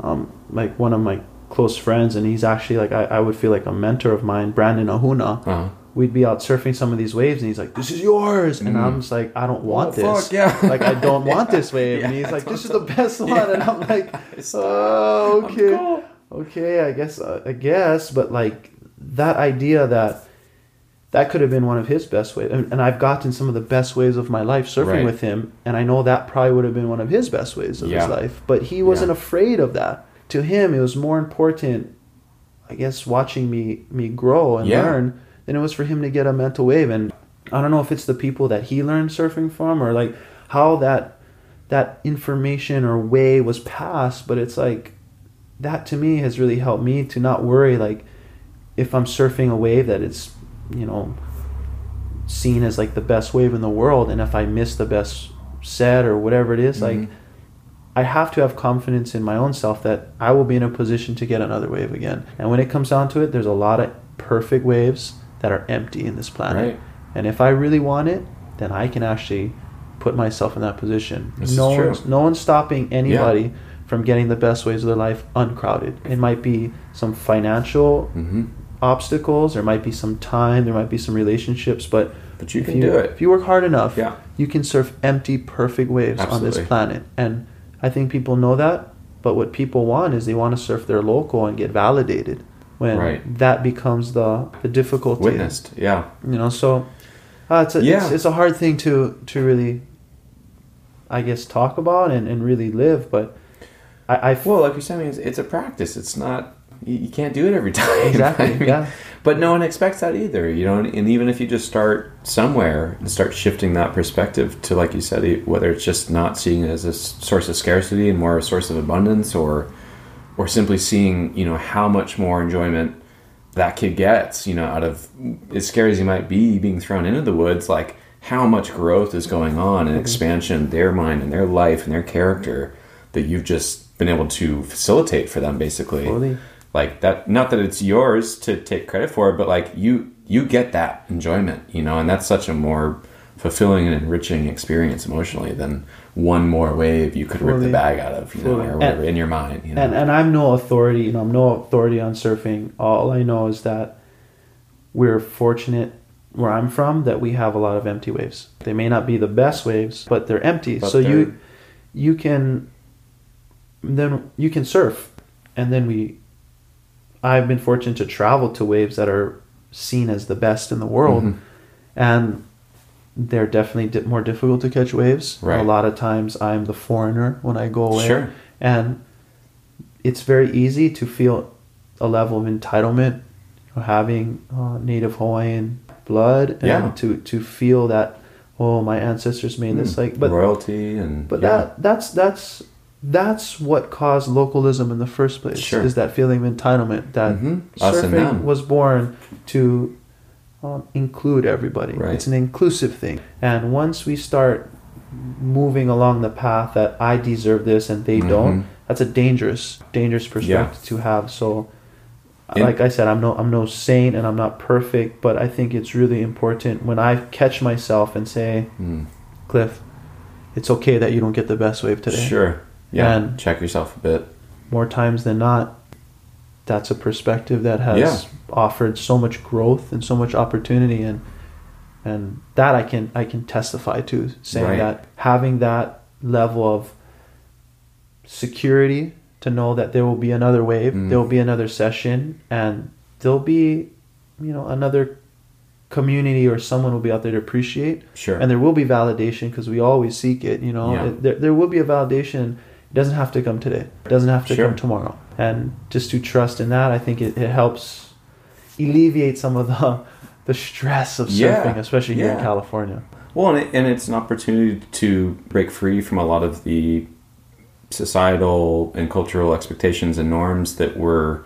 um, like one of my close friends, and he's actually like I, I would feel like a mentor of mine, Brandon Ahuna. Uh-huh. We'd be out surfing some of these waves, and he's like, "This is yours," and Mm. I'm just like, "I don't want Oh, this. fuck, yeah. like I don't want this wave." and he's like, "This is the best one," Yeah. and I'm like, "Oh, okay." cool. okay, I guess, uh, I guess, but like that idea that that could have been one of his best ways. and, I've gotten some of the best ways of my life surfing Right. with him, and I know that probably would have been one of his best ways of Yeah. his life, but he wasn't Yeah. afraid of that. To him, it was more important, I guess, watching me me grow and Yeah. learn than it was for him to get a mental wave. And I don't know if it's the people that he learned surfing from or like how that that information or way was passed, but it's like that to me has really helped me to not worry like if I'm surfing a wave that it's you know seen as like the best wave in the world and if I miss the best set or whatever it is, like Mhm. I have to have confidence in my own self that I will be in a position to get another wave again. And when it comes down to it, there's a lot of perfect waves that are empty in this planet. Right. And if I really want it, then I can actually put myself in that position. This no one's no one's stopping anybody from getting the best waves of their life uncrowded. It might be some financial hmm obstacles, there might be some time, there might be some relationships, but But you can do it. If you work hard enough, Yeah. you can surf empty, perfect waves on this planet. And I think people know that. But what people want is they want to surf their local and get validated. When Right. that becomes the the difficulty, Witnessed. Yeah. you know. So uh, it's a Yeah. it's, it's a hard thing to to really, I guess, talk about and, and really live. But I, Well, like you're saying, it's, it's a practice. It's not. You, you can't do it every time. Exactly, I mean, yeah. But no one expects that either. You know, and, and even if you just start somewhere and start shifting that perspective to, like you said, whether it's just not seeing it as a source of scarcity and more a source of abundance, or or simply seeing, you know, how much more enjoyment that kid gets, you know, out of as scary as he might be being thrown into the woods, like how much growth is going on and mm-hmm. expansion in their mind and their life and their character that you've just been able to facilitate for them basically. Totally. Like that not that it's yours to take credit for, but like you you get that enjoyment, you know, and that's such a more fulfilling and enriching experience emotionally than one more wave you could rip the bag out of, you know, or whatever And- in your mind, you know. and and I'm no authority. You know, I'm no authority on surfing. All I know is that we're fortunate where I'm from that we have a lot of empty waves. They may not be the best waves, but they're empty. But so they're- you you can then you can surf, and then we. I've been fortunate to travel to waves that are seen as the best in the world, Mhm. and they're definitely di- more difficult to catch waves. Right. A lot of times, I'm the foreigner when I go away, Sure. and it's very easy to feel a level of entitlement having uh, native Hawaiian blood and Yeah. to to feel that oh my ancestors made this like but royalty and but yeah. that that's that's that's what caused localism in the first place Sure. is that feeling of entitlement that Mhm. Them. surfing was born to um, include everybody Right. it's an inclusive thing and once we start moving along the path that I deserve this and they Mhm. don't. That's a dangerous, dangerous perspective to have. So, And- like I said, I'm no, I'm no saint and I'm not perfect, but I think it's really important when I catch myself and say, Mm. Cliff, it's okay that you don't get the best wave today. Sure. Yeah. And- Check yourself a bit. More times than not, that's a perspective that has Yeah. offered so much growth and so much opportunity and and that I can I can testify to saying Right. that having that level of security to know that there will be another wave, Mm. there will be another session and there'll be you know another community or someone will be out there to appreciate Sure. and there will be validation because we always seek it you know Yeah. It- there, there will be a validation it doesn't have to come today it doesn't have to Sure. come tomorrow and just to trust in that i think it, it helps alleviate some of the the stress of Yeah. surfing especially here in california Well, and, it, and it's an opportunity to break free from a lot of the societal and cultural expectations and norms that were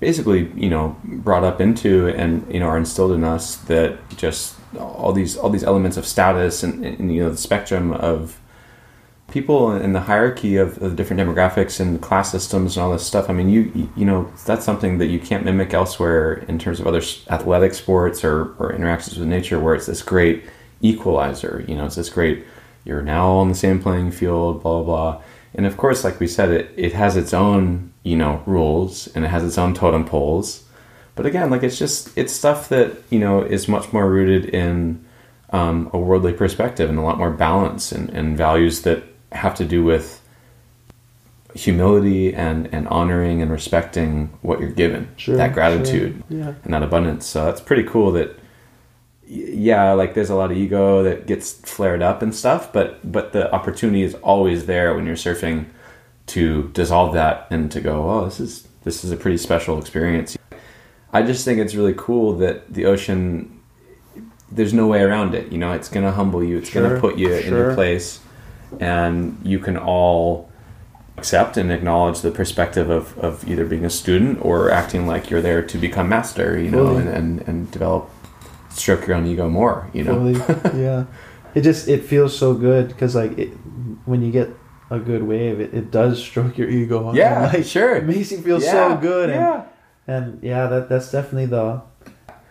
basically, you know, brought up into and you know are instilled in us that just all these all these elements of status and, and you know the spectrum of people in the hierarchy of, of different demographics and class systems and all this stuff. I mean, you you know that's something that you can't mimic elsewhere in terms of other athletic sports or, or interactions with nature, where it's this great equalizer. You know, it's this great. You're now on the same playing field. Blah blah blah. And of course, like we said, it it has its own you know rules and it has its own totem poles. But again, like it's just it's stuff that you know is much more rooted in um, a worldly perspective and a lot more balance and, and values that have to do with humility and, and honoring and respecting what you're given. Sure, that gratitude sure, yeah. and that abundance. So that's pretty cool that yeah, like there's a lot of ego that gets flared up and stuff, but but the opportunity is always there when you're surfing to dissolve that and to go, oh, this is this is a pretty special experience. I just think it's really cool that the ocean there's no way around it. You know, it's gonna humble you, it's Sure, gonna put you in your place and you can all accept and acknowledge the perspective of, of either being a student or acting like you're there to become master, you know, and, and, and develop stroke your own ego more, you know. Yeah it just it feels so good because like it, when you get a good wave it, it does stroke your ego Yeah, like, sure. it makes you feel Yeah, so good and, Yeah. and yeah that that's definitely the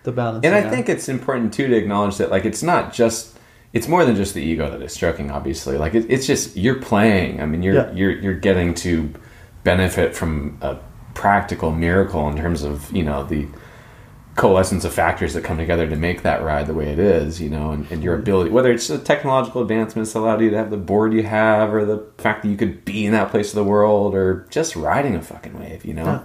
the balance And I think it's important too to acknowledge that like it's not just it's more than just the ego that is stroking obviously like it, it's just you're playing i mean you're Yeah. you're you're getting to benefit from a practical miracle in terms of you know the coalescence of factors that come together to make that ride the way it is you know and, and your ability whether it's the technological advancements that allowed you to have the board you have or the fact that you could be in that place of the world or just riding a fucking wave you know Yeah.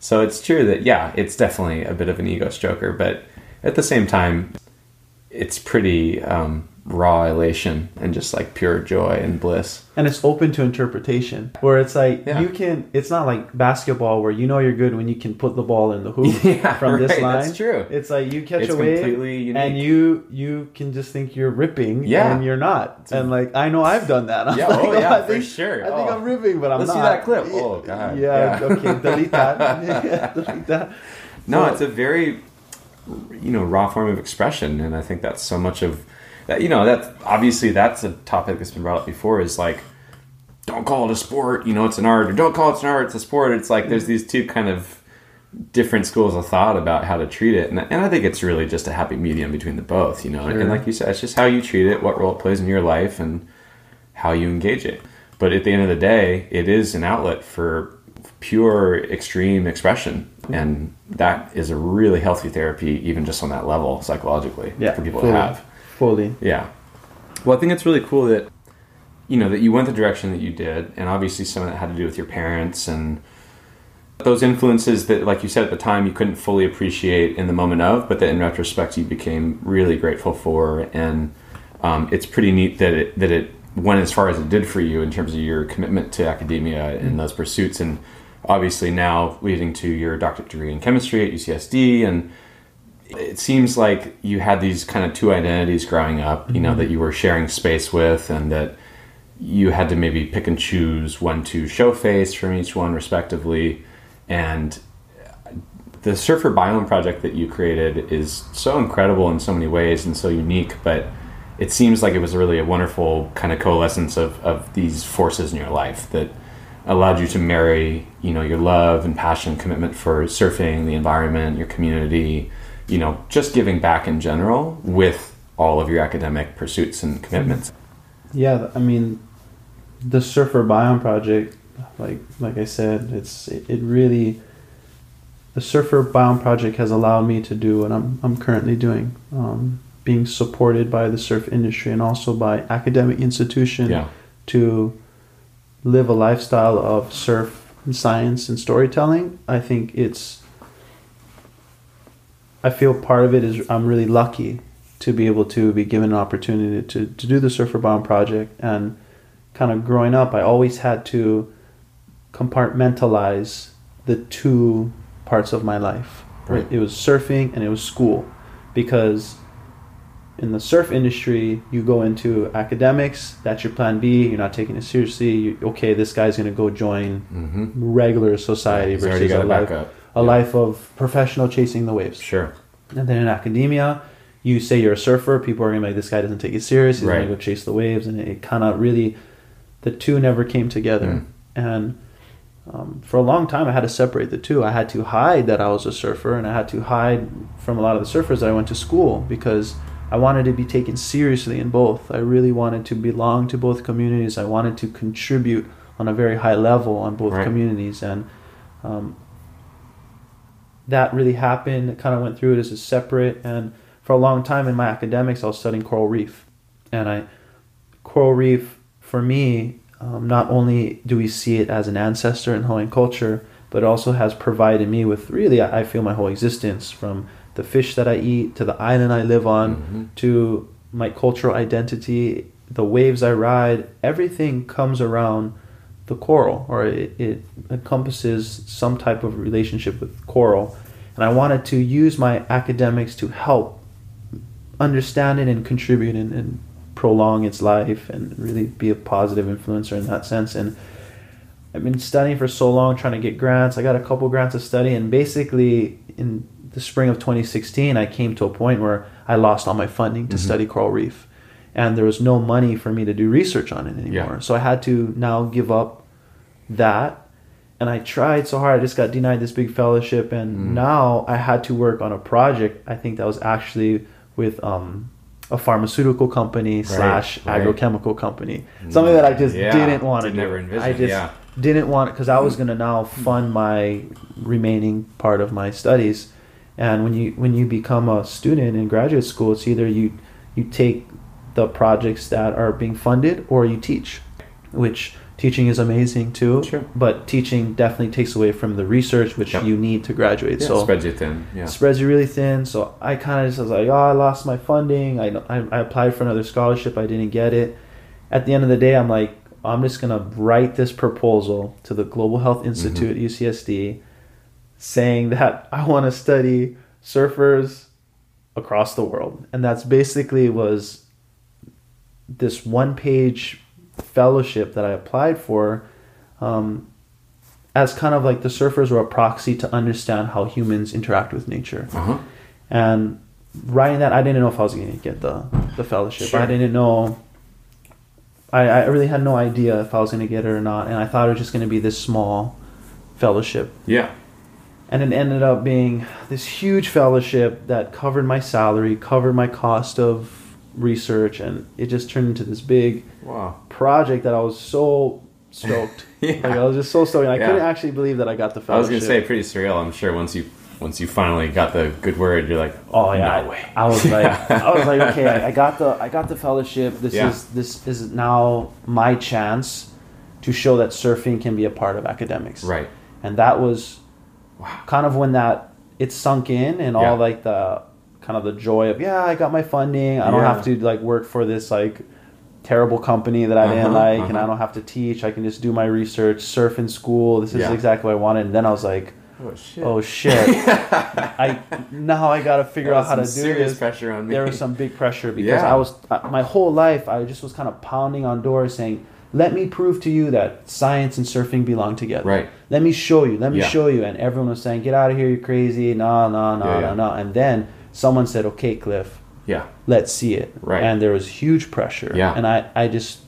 so it's true that yeah, it's definitely a bit of an ego stroker, but at the same time, it's pretty um, raw elation and just like pure joy and bliss. and it's open to interpretation where it's like Yeah. you can it's not like basketball where you know you're good when you can put the ball in the hoop Yeah, from this line that's true. it's like you catch It's a wave and you you can just think you're ripping Yeah. and you're not and like i know i've done that I'm oh, Yeah, like, oh, yeah, I for think, sure. i think Oh. i'm ripping but i'm Let's not see that clip. Oh, God. yeah, Yeah. okay delete that delete that No, Well, it's a very you know raw form of expression, and I think that's so much of that. You know, that obviously that's a topic that's been brought up before. Is like, don't call it a sport. You know, it's an art, or don't call it an art. It's a sport. It's like there's these two kind of different schools of thought about how to treat it, and, and I think it's really just a happy medium between the both. You know, and, like you said, it's just how you treat it, what role it plays in your life, and how you engage it. But at the end of the day, it is an outlet for pure extreme expression, and that is a really healthy therapy, even just on that level psychologically yeah for people to have. Fully Yeah. Well, I think it's really cool that you know that you went the direction that you did, and obviously some of that had to do with your parents and those influences that, like you said at the time, you couldn't fully appreciate in the moment of, but that in retrospect you became really grateful for, and um, it's pretty neat that it that it went as far as it did for you in terms of your commitment to academia and those pursuits, and obviously now leading to your doctorate degree in chemistry at UCSD and it seems like you had these kind of two identities growing up, you know, that mm-hmm. you were sharing space with, and that you had to maybe pick and choose when to show face from each one, respectively. And the Surfer Biome project that you created is so incredible in so many ways and so unique, but it seems like it was really a wonderful kind of coalescence of, of these forces in your life that allowed you to marry, you know, your love and passion, commitment for surfing, the environment, your community, you know, just giving back in general with all of your academic pursuits and commitments. Yeah, I mean, the Surfer Biome project, like like I said, it's it, it really. The Surfer Biome project has allowed me to do what I'm I'm currently doing, um, being supported by the surf industry and also by academic institution Yeah. to live a lifestyle of surf and science and storytelling. I think it's. I feel part of it is I'm really lucky to be able to be given an opportunity to, to do the Surfer Biome project. And kind of growing up, I always had to compartmentalize the two parts of my life. Right. It was surfing and it was school. Because in the surf industry, you go into academics, that's your plan B, you're not taking it seriously. You, okay, this guy's going to go join Mm-hmm. regular society already versus a life, a life of professional chasing the waves. Sure. And then in academia, you say you're a surfer, people are gonna be like, this guy doesn't take it serious. He's Right. gonna go chase the waves, and it, kind of really, the two never came together. Mm. And um, for a long time, I had to separate the two. I had to hide that I was a surfer, and I had to hide from a lot of the surfers that I went to school because I wanted to be taken seriously in both. I really wanted to belong to both communities. I wanted to contribute on a very high level on both Right. communities, and um, that really happened. It kind of went through it as a separate. And for a long time in my academics, I was studying coral reef, and I coral reef for me. Um, not only do we see it as an ancestor in Hawaiian culture, but it also has provided me with really, I feel my whole existence from the fish that I eat to the island I live on Mhm. to my cultural identity, the waves I ride, everything comes around the coral or it, it encompasses some type of relationship with coral. And I wanted to use my academics to help understand it and contribute and, and prolong its life and really be a positive influencer in that sense. And I've been studying for so long, trying to get grants. I got a couple grants to study, and basically in the spring of 2016, I came to a point where I lost all my funding to Mhm. study coral reef, and there was no money for me to do research on it anymore. Yeah. So I had to now give up that. And I tried so hard. I just got denied this big fellowship, and Mm. now I had to work on a project. I think that was actually with um, a pharmaceutical company slash right. agrochemical company. Something that I just Yeah, didn't want to do. never envision, I just yeah. didn't want it because I was gonna now fund my remaining part of my studies. And when you when you become a student in graduate school, it's either you you take the projects that are being funded or you teach, which teaching is amazing too. Sure. But teaching definitely takes away from the research which Yep. you need to graduate. Yeah, so spreads you thin. Yeah. spreads you really thin. So I kind of just was like, oh, I lost my funding. I, I I applied for another scholarship. I didn't get it. At the end of the day, I'm like, I'm just gonna write this proposal to the Global Health mm-hmm. Institute UCSD, saying that I want to study surfers across the world, and that's basically was this one page fellowship that I applied for. Um, as kind of like the surfers were a proxy to understand how humans interact with nature. Uh-huh. And writing that, I didn't know if I was going to get the, the fellowship. Sure. I didn't know. I, I really had no idea if I was going to get it or not. And I thought it was just going to be this small fellowship. Yeah. And it ended up being this huge fellowship that covered my salary, covered my cost of research, and it just turned into this big Wow. project that I was so stoked. Yeah. Like I was just so stoked. And I Yeah. couldn't actually believe that I got the fellowship. I was gonna say pretty surreal. I'm sure once you once you finally got the good word, you're like, Oh yeah, no way. I was like, I was like, okay, I, I got the, I got the fellowship. This Yeah. is, this is now my chance to show that surfing can be a part of academics. Right. And that was Wow. kind of when that it sunk in, and all like the kind of the joy of, yeah, I got my funding. I don't Yeah. have to like work for this like terrible company that I didn't Uh-huh, like, and I uh-huh. don't have to teach. I can just do my research, surf in school. This is Yeah. exactly what I wanted. And then I was like, Oh shit. oh shit, I now I got to figure out how to do serious this pressure on me. there was some big pressure because Yeah. I was uh, my whole life I just was kind of pounding on doors saying, "Let me prove to you that science and surfing belong together. Right. Let me show you. Let me Yeah. show you." And everyone was saying, "Get out of here! You're crazy! No, no, no, Yeah, no, yeah. no." And then someone said, "Okay, Cliff, Yeah. let's see it. Right. And there was huge pressure. Yeah. And I, I just,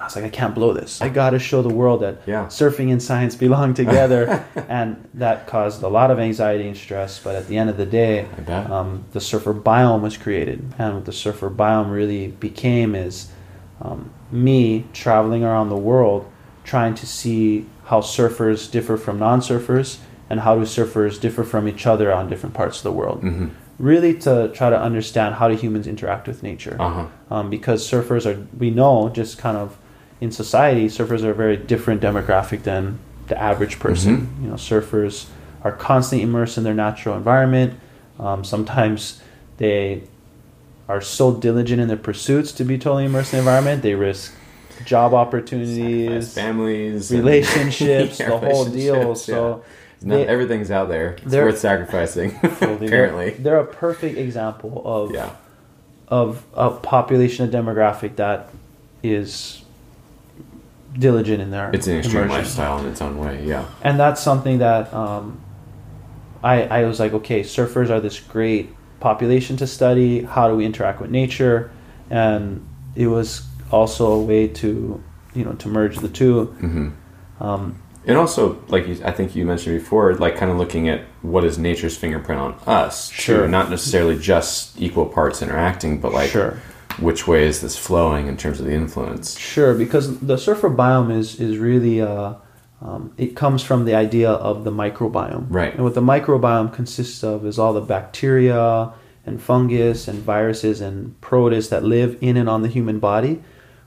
I was like, I can't blow this. I got to show the world that Yeah. surfing and science belong together. and that caused a lot of anxiety and stress. But at the end of the day, um, the surfer biome was created. And what the surfer biome really became is um, me traveling around the world trying to see how surfers differ from non surfers and how do surfers differ from each other on different parts of the world. hmm Really to try to understand how do humans interact with nature. Uh-huh. Um, because surfers are, we know, just kind of in society, surfers are a very different demographic than the average person. You know, surfers are constantly immersed in their natural environment. Um, sometimes they are so diligent in their pursuits to be totally immersed in the environment. They risk job opportunities, families, relationships, Yeah, the whole deal. relationships, So yeah. Not they- everything's out there. It's worth sacrificing. Apparently. they're a perfect example of Yeah. of a population, a demographic that is diligent in their It's an extreme immersion. lifestyle in its own way. Yeah. and that's something that um, I I was like, okay, surfers are this great population to study. How do we interact with nature? And it was also a way to you know to merge the two. hmm Um, And also, like you, I think you mentioned before, like kind of looking at what is nature's fingerprint on us. too. Sure. Not necessarily just equal parts interacting, but like sure. which way is this flowing in terms of the influence? Sure, because the surfer biome is is really uh, um, it comes from the idea of the microbiome. Right. And what the microbiome consists of is all the bacteria and fungus and viruses and protists that live in and on the human body,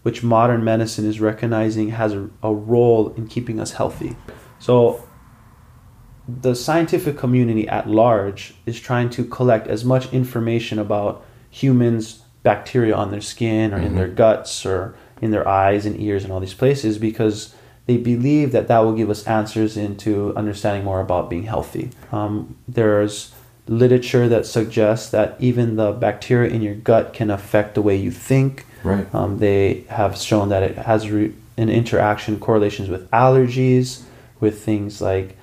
which modern medicine is recognizing has a, a role in keeping us healthy. So the scientific community at large is trying to collect as much information about humans bacteria on their skin or in their guts or in their eyes and ears and all these places because they believe that that will give us answers into understanding more about being healthy um, there's literature that suggests that even the bacteria in your gut can affect the way you think Right. um, they have shown that it has re- an interaction correlations with allergies, with things like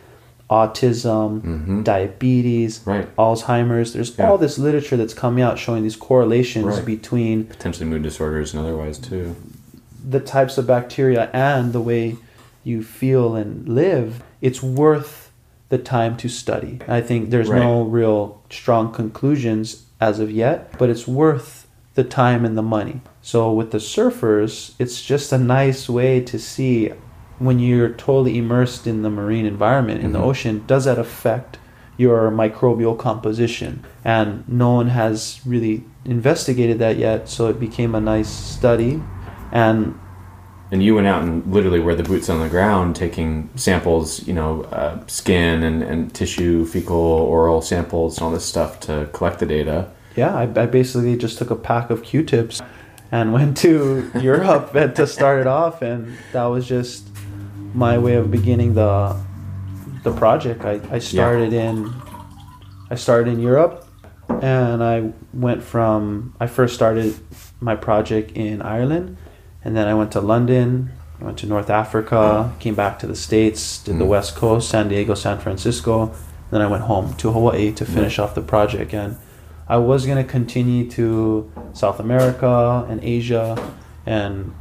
autism, Mhm. diabetes, Right. Alzheimer's. There's Yeah. all this literature that's coming out showing these correlations Right. between Potentially mood disorders and otherwise too. the types of bacteria and the way you feel and live. It's worth the time to study. I think there's no real strong conclusions as of yet, but it's worth the time and the money. So with the surfers, it's just a nice way to see when you're totally immersed in the marine environment in the Mhm. ocean, does that affect your microbial composition? And no one has really investigated that yet, so it became a nice study. And And you went out and literally were the boots on the ground taking samples, you know, uh, skin and, and tissue, fecal, oral samples, and all this stuff to collect the data. Yeah, I, I basically just took a pack of Q-tips and went to Europe and to start it off, and that was just my way of beginning the the project. I, I started in I started in Europe, and I went from I first started my project in Ireland, and then I went to London. I went to North Africa, came back to the States, did the Mm. West Coast, San Diego, San Francisco. Then I went home to Hawaii to finish off the project. And I was going to continue to South America and Asia and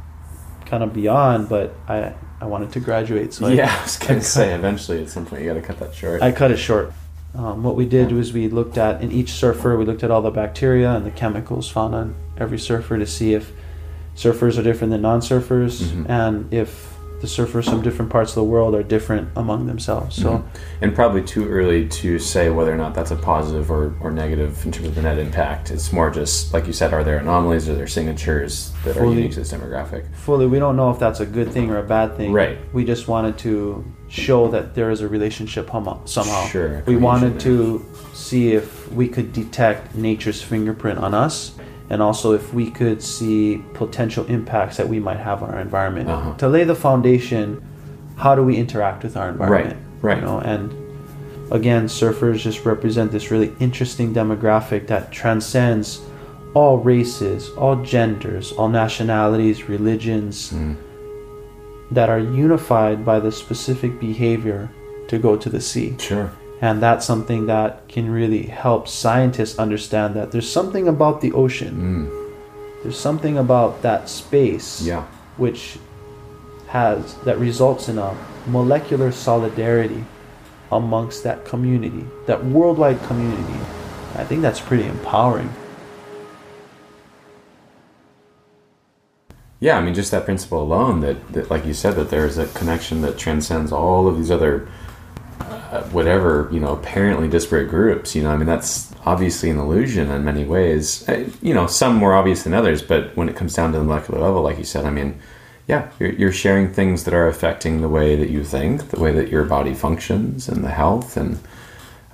kind of beyond, but I, I wanted to graduate. So yeah, I was gonna I say eventually at some point you got to cut that short. I cut it short. Um, what we did was we looked at in each surfer, we looked at all the bacteria and the chemicals found on every surfer to see if surfers are different than non-surfers, Mhm. and if the surfers from different parts of the world are different among themselves. So Mhm. and probably too early to say whether or not that's a positive or, or negative in terms of the net impact. It's more just like you said, are there anomalies, are there signatures that are unique to this demographic? fully, we don't know if that's a good thing or a bad thing. Right. We just wanted to show that there is a relationship hum- somehow. Sure, We wanted to see if we could detect nature's fingerprint on us and also if we could see potential impacts that we might have on our environment. Uh-huh. To lay the foundation, how do we interact with our environment? right. You know, and again, surfers just represent this really interesting demographic that transcends all races, all genders, all nationalities, religions Mm. that are unified by the specific behavior to go to the sea. Sure. And that's something that can really help scientists understand that there's something about the ocean, Mm. there's something about that space Yeah. which has that results in a molecular solidarity amongst that community, that worldwide community. I think that's pretty empowering. Yeah, I mean, just that principle alone that, that like you said, that there's a connection that transcends all of these other, whatever, you know, apparently disparate groups. You know, I mean, that's obviously an illusion in many ways. Uh, You know, some more obvious than others, but when it comes down to the molecular level, like you said, I mean, yeah, you're, you're sharing things that are affecting the way that you think, the way that your body functions, and the health, and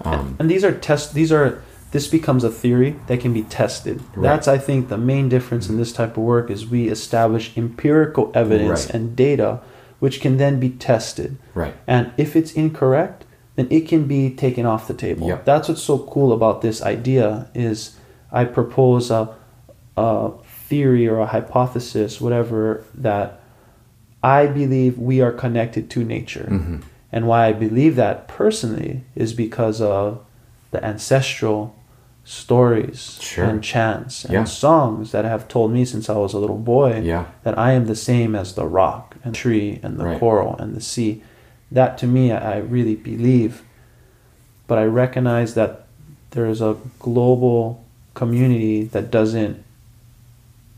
um, And these are tests These are. This becomes a theory that can be tested. Right. That's, I think, the main difference in this type of work is we establish empirical evidence Right. and data, which can then be tested. right, And if it's incorrect, then it can be taken off the table. Yep. That's what's so cool about this idea is I propose a, a theory or a hypothesis, whatever, that I believe we are connected to nature. Mhm. And why I believe that personally is because of the ancestral stories Sure. and chants and Yeah. songs that have told me since I was a little boy yeah, that I am the same as the rock and tree and the Right. coral and the sea. That to me, I really believe. But I recognize that there is a global community that doesn't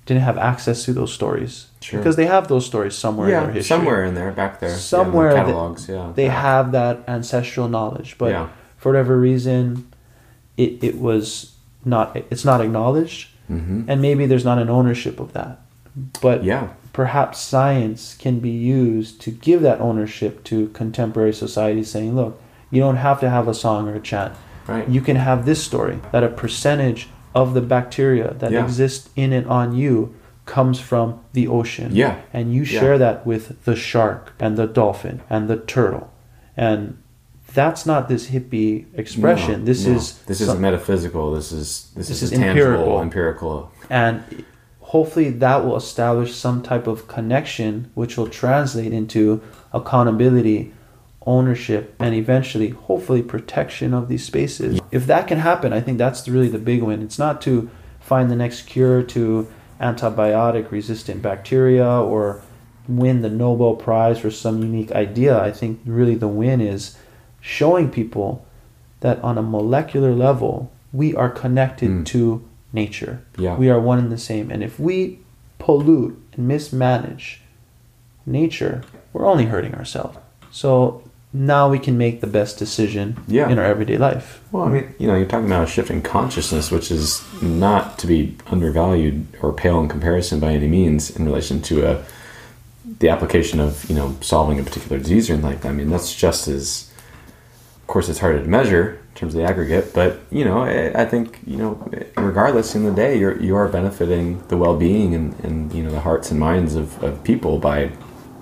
didn't have access to those stories Sure. because they have those stories somewhere in their yeah, history. somewhere in there, back there, Somewhere yeah, in the catalogs, yeah, they have that ancestral knowledge, but Yeah. for whatever reason, it, it was not. It's not acknowledged, hmm and maybe there's not an ownership of that. But yeah, perhaps science can be used to give that ownership to contemporary society saying look you don't have to have a song or a chant right, you can have this story that a percentage of the bacteria that Yeah. exist in and on you comes from the ocean Yeah. and you Yeah. share that with the shark and the dolphin and the turtle and that's not this hippie expression No, this no. is this some- isn't metaphysical. This is this, This is, is tangible, empirical. empirical. and hopefully that will establish some type of connection which will translate into accountability ownership and eventually hopefully protection of these spaces. If that can happen i think that's really the big win. It's not to find the next cure to antibiotic resistant bacteria or win the nobel prize for some unique idea. I think really the win is showing people that on a molecular level we are connected Mm. to nature Yeah. we are one and the same. And if we pollute and mismanage nature, we're only hurting ourselves. So now we can make the best decision Yeah. in our everyday life. Well, I mean, you know, you're talking about a shift in consciousness, which is not to be undervalued or pale in comparison by any means in relation to a the application of you know solving a particular disease or anything like that. I mean, that's just as, of course, it's harder to measure terms of the aggregate, but you know, I, I think you know, regardless, in the day, you're you are benefiting the well-being and, and you know the hearts and minds of, of people by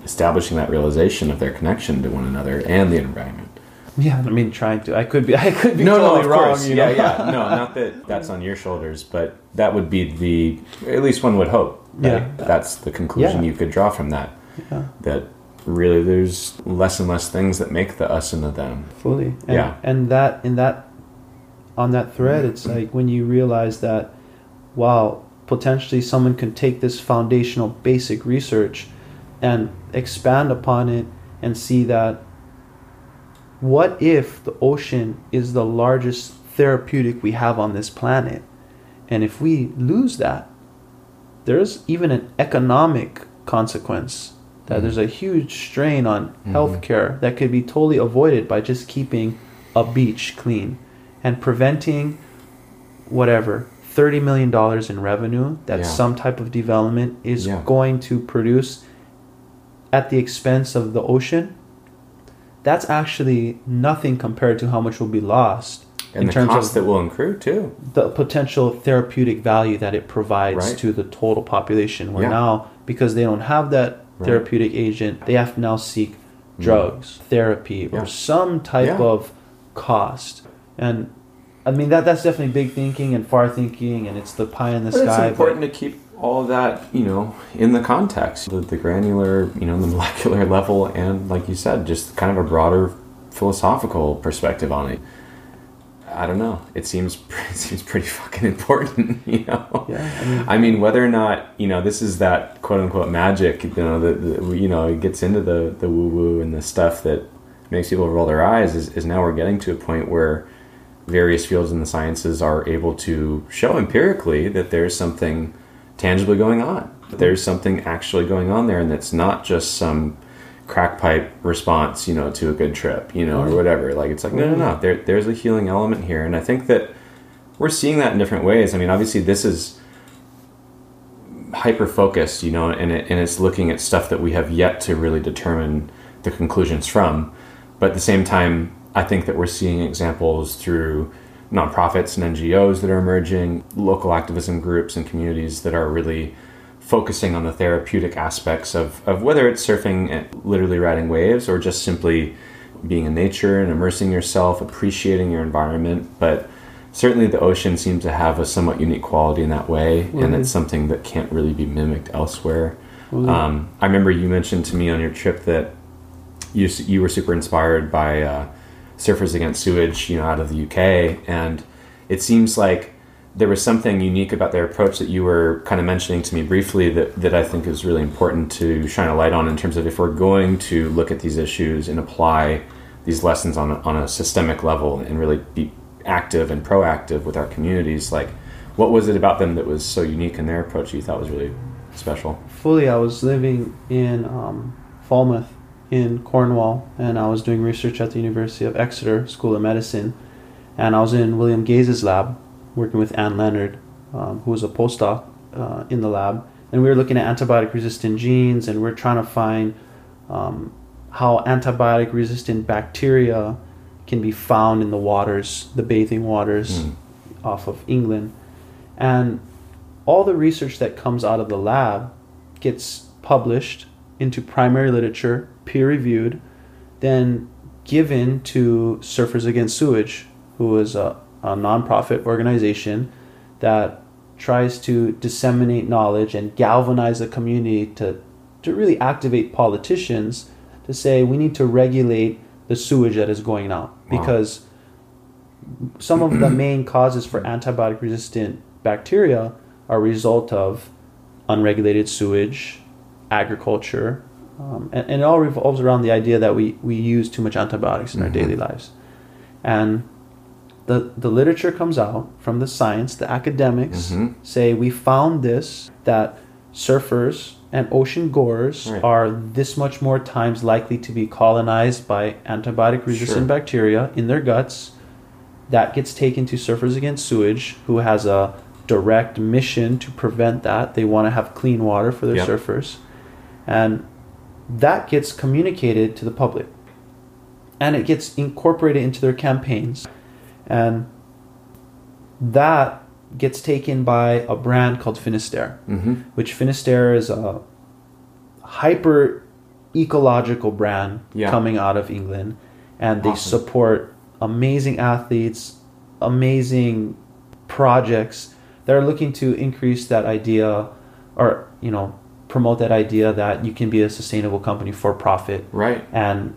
establishing that realization of their connection to one another and the environment. Yeah, I mean, trying to. I could be. I could be no, totally no, wrong. You yeah, know? yeah. No, not that that's on your shoulders, but that would be the at least one would hope. Right? Yeah. that's the conclusion Yeah. you could draw from that. Yeah. That really, there's less and less things that make the us and the them. fully and, Yeah. and that in that on that thread it's like when you realize that wow potentially someone can take this foundational basic research and expand upon it and see that what if the ocean is the largest therapeutic we have on this planet and if we lose that there's even an economic consequence that Mhm. there's a huge strain on Mhm. healthcare that could be totally avoided by just keeping a beach clean and preventing whatever 30 million dollars in revenue that Yeah. some type of development is Yeah. going to produce at the expense of the ocean that's actually nothing compared to how much will be lost And the cost that will accrue too. the potential therapeutic value that it provides Right. to the total population. Where Yeah. now, because they don't have that Right. therapeutic agent, they have to now seek mm. drugs, therapy, Yeah. or some type of cost. And I mean that that's definitely big thinking and far thinking, and it's the pie in the But sky. it's important to keep all that, you know, in the context, the, the granular, you know, the molecular level, and like you said, just kind of a broader philosophical perspective on it. I don't know. It seems it seems pretty fucking important, you know. Yeah, I mean- I mean, whether or not you know this is that quote unquote magic, you know, that you know it gets into the the woo woo and the stuff that makes people roll their eyes. Is, is now we're getting to a point where various fields in the sciences are able to show empirically that there's something tangibly going on. There's something actually going on there, and that's not just some crack pipe response, you know, to a good trip, you know, or mm-hmm. whatever. Like it's like no, no, no. Mm-hmm. There, there's a healing element here, and I think that we're seeing that in different ways. I mean, obviously, this is hyper focused, you know, and it, and it's looking at stuff that we have yet to really determine the conclusions from. But at the same time, I think that we're seeing examples through nonprofits and NGOs that are emerging, local activism groups and communities that are really focusing on the therapeutic aspects of, of whether it's surfing and literally riding waves or just simply being in nature and immersing yourself, appreciating your environment. But certainly the ocean seems to have a somewhat unique quality in that way, and Mhm. it's something that can't really be mimicked elsewhere. Mhm. Um, I remember you mentioned to me on your trip that you you were super inspired by uh, Surfers Against Sewage, you know, out of the UK, and it seems like there was something unique about their approach that you were kind of mentioning to me briefly that, that I think is really important to shine a light on in terms of if we're going to look at these issues and apply these lessons on a, on a systemic level and really be active and proactive with our communities, like what was it about them that was so unique in their approach you thought was really special? fully i was living in um, falmouth in cornwall and i was doing research at the university of exeter school of medicine and i was in william gaze's lab working with anne leonard um, who was a postdoc uh, in the lab and we were looking at antibiotic resistant genes and we're trying to find um, how antibiotic resistant bacteria can be found in the waters the bathing waters Mm. off of england and all the research that comes out of the lab gets published into primary literature, peer reviewed, then given to Surfers Against Sewage, who is a, a nonprofit organization that tries to disseminate knowledge and galvanize the community to, to really activate politicians to say we need to regulate the sewage that is going out Wow. because some of the main causes for antibiotic resistant bacteria are a result of unregulated sewage, agriculture, um, and, and it all revolves around the idea that we, we use too much antibiotics in our Mhm. daily lives. And the, the literature comes out from the science, the academics Mhm. say we found this that surfers and ocean goers Right. are this much more times likely to be colonized by antibiotic resistant Sure. bacteria in their guts that gets taken to Surfers Against Sewage, who has a direct mission to prevent that. They want to have clean water for their Yep. surfers. And that gets communicated to the public. And it gets incorporated into their campaigns. And that gets taken by a brand called Finisterre Mm-hmm. which Finisterre is a hyper ecological brand Yeah. coming out of England, and they Awesome. support amazing athletes, amazing projects that are looking to increase that idea, or you know, promote that idea that you can be a sustainable company for profit Right. and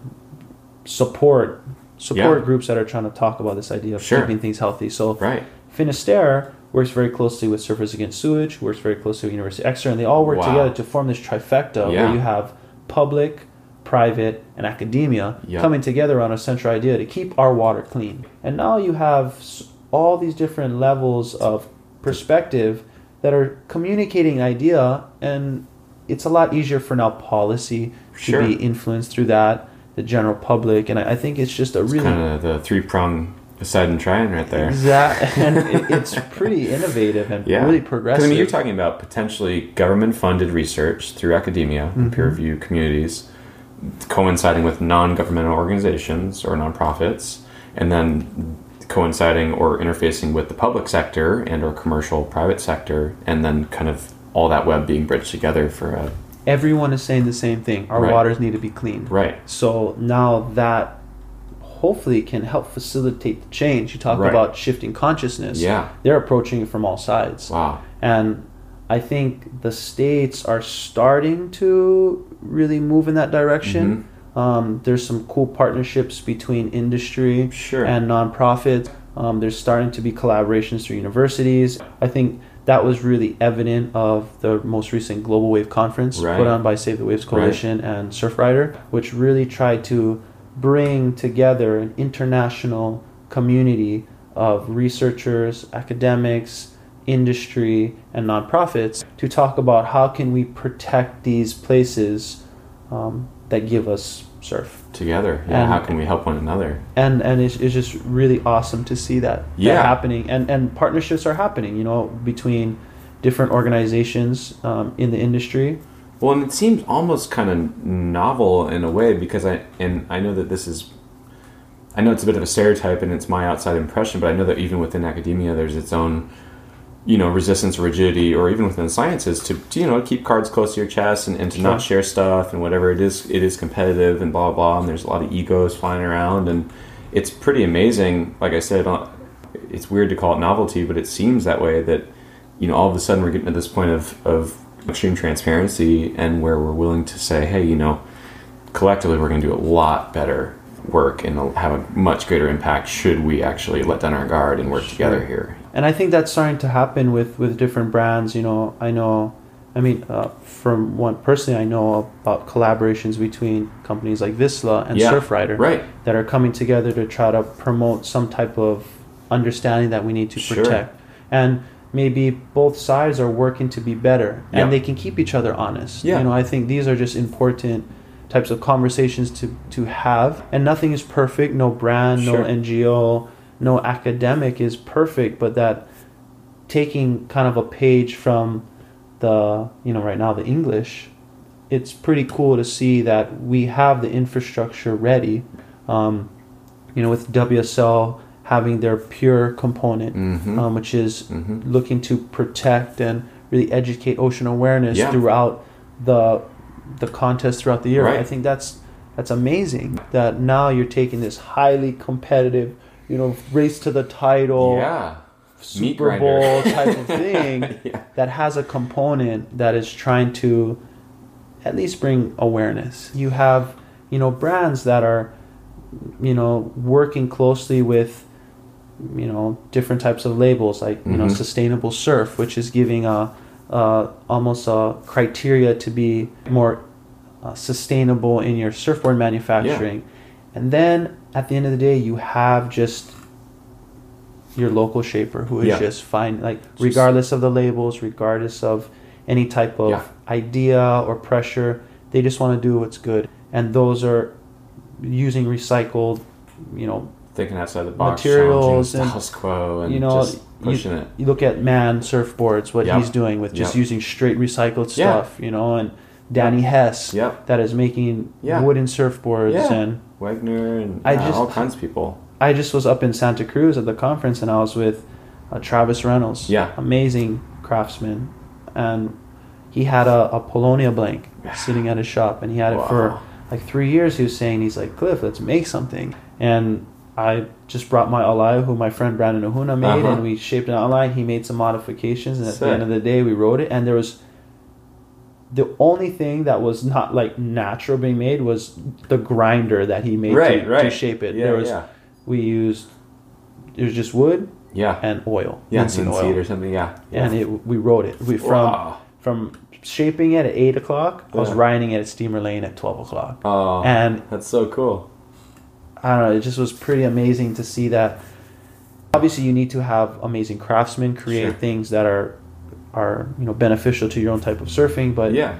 support support Yeah. groups that are trying to talk about this idea of Sure. keeping things healthy. So Right. Finisterre works very closely with Surfers Against Sewage, works very closely with University of Exeter, and they all work Wow. together to form this trifecta Yeah. where you have public, private, and academia Yeah. coming together on a central idea to keep our water clean. And now you have all these different levels of perspective that are communicating idea, and it's a lot easier for now policy Sure. to be influenced through that, the general public, and I, I think it's just a really Kind of the three prong Poseidon trying right there. Exact, and it, it's pretty innovative and Yeah. really progressive. I mean, you're talking about potentially government funded research through academia and Mhm. peer review communities coinciding with non governmental organizations or nonprofits, and then coinciding or interfacing with the public sector and or commercial private sector, and then kind of all that web being bridged together for a Everyone is saying the same thing. Our Right. waters need to be cleaned. right. So now that hopefully can help facilitate the change. You talk Right. about shifting consciousness. Yeah. They're approaching it from all sides. Wow. And I think the states are starting to really move in that direction. Mm-hmm. Um, there's some cool partnerships between industry Sure. and nonprofits. Um, there's starting to be collaborations through universities. I think that was really evident of the most recent Global Wave Conference Right. put on by Save the Waves Coalition and Surfrider, which really tried to bring together an international community of researchers, academics, industry, and nonprofits to talk about how can we protect these places um, that give us surf. Together, yeah. And- how can we help one another? And and it's, it's just really awesome to see that, that happening. And and partnerships are happening, you know, between different organizations um, in the industry. Well, and it seems almost kind of novel in a way because I and I know that this is. I know it's a bit of a stereotype and it's my outside impression, but I know that even within academia, there's its own, you know, resistance, rigidity, or even within sciences to, to you know keep cards close to your chest and, and to not share stuff and whatever it is. It is competitive and blah blah blah, and there's a lot of egos flying around, and it's pretty amazing. Like I said, uh, it's weird to call it novelty, but it seems that way. That you know, all of a sudden we're getting to this point of of extreme transparency and where we're willing to say, hey, you know, collectively we're going to do a lot better work and have a much greater impact should we actually let down our guard and work together here. And I think that's starting to happen with with different brands. You know, I know, I mean, uh, from one personally, I know about collaborations between companies like Vissla and Yeah, Surfrider right. that are coming together to try to promote some type of understanding that we need to protect, Sure. and maybe both sides are working to be better, Yeah. and they can keep each other honest. Yeah. You know, I think these are just important types of conversations to to have, and nothing is perfect. No brand, Sure. no NGO, no academic is perfect, but that taking kind of a page from the you know right now the english it's pretty cool to see that we have the infrastructure ready um, you know with wsl having their pure component Mhm. um, which is Mhm. looking to protect and really educate ocean awareness Yeah. throughout the the contest throughout the year Right. i think that's that's amazing that now you're taking this highly competitive you know race to the title Yeah. Super. Bowl type of thing Yeah. that has a component that is trying to at least bring awareness. You have, you know, brands that are, you know, working closely with, you know, different types of labels like you know, Mhm. sustainable surf, which is giving a, uh, almost a criteria to be more uh, sustainable in your surfboard manufacturing. And then at the end of the day, you have just your local shaper who is Yeah. just fine, like regardless of the labels, regardless of any type of Yeah. idea or pressure, they just want to do what's good. And those are using recycled, you know, Thinking outside the box, Materials and, status quo, and you know, just pushing you, it. you look at Man Surfboards, what Yep. he's doing with just Yep. using straight recycled Yeah. stuff, you know, and Danny Hess that is making Yeah. wooden surfboards Yeah. and Wagner and I just- all kinds of people. I just was up in Santa Cruz at the conference and I was with uh, Travis Reynolds. Yeah. Amazing craftsman. And he had a, a Paulownia blank sitting at his shop and he had it for like three years. He was saying, he's like, Cliff, let's make something. And I just brought my alaia, who my friend Brandon Ohuna made, Uh-huh. and we shaped it alai. He made some modifications. And at Sick. the end of the day, we wrote it. And there was the only thing that was not like natural being made was the grinder that he made Right, to, right. to shape it. Yeah, there was yeah. we used it was just wood Yeah. and oil, yeah, linseed oil, or something. Yeah. and it we wrote it. We from Wow. from shaping it at eight o'clock. I was riding it at Steamer Lane at twelve o'clock, Oh, and that's so cool. I don't know. It just was pretty amazing to see that. Obviously, you need to have amazing craftsmen create Sure. things that are are you know beneficial to your own type of surfing, but yeah.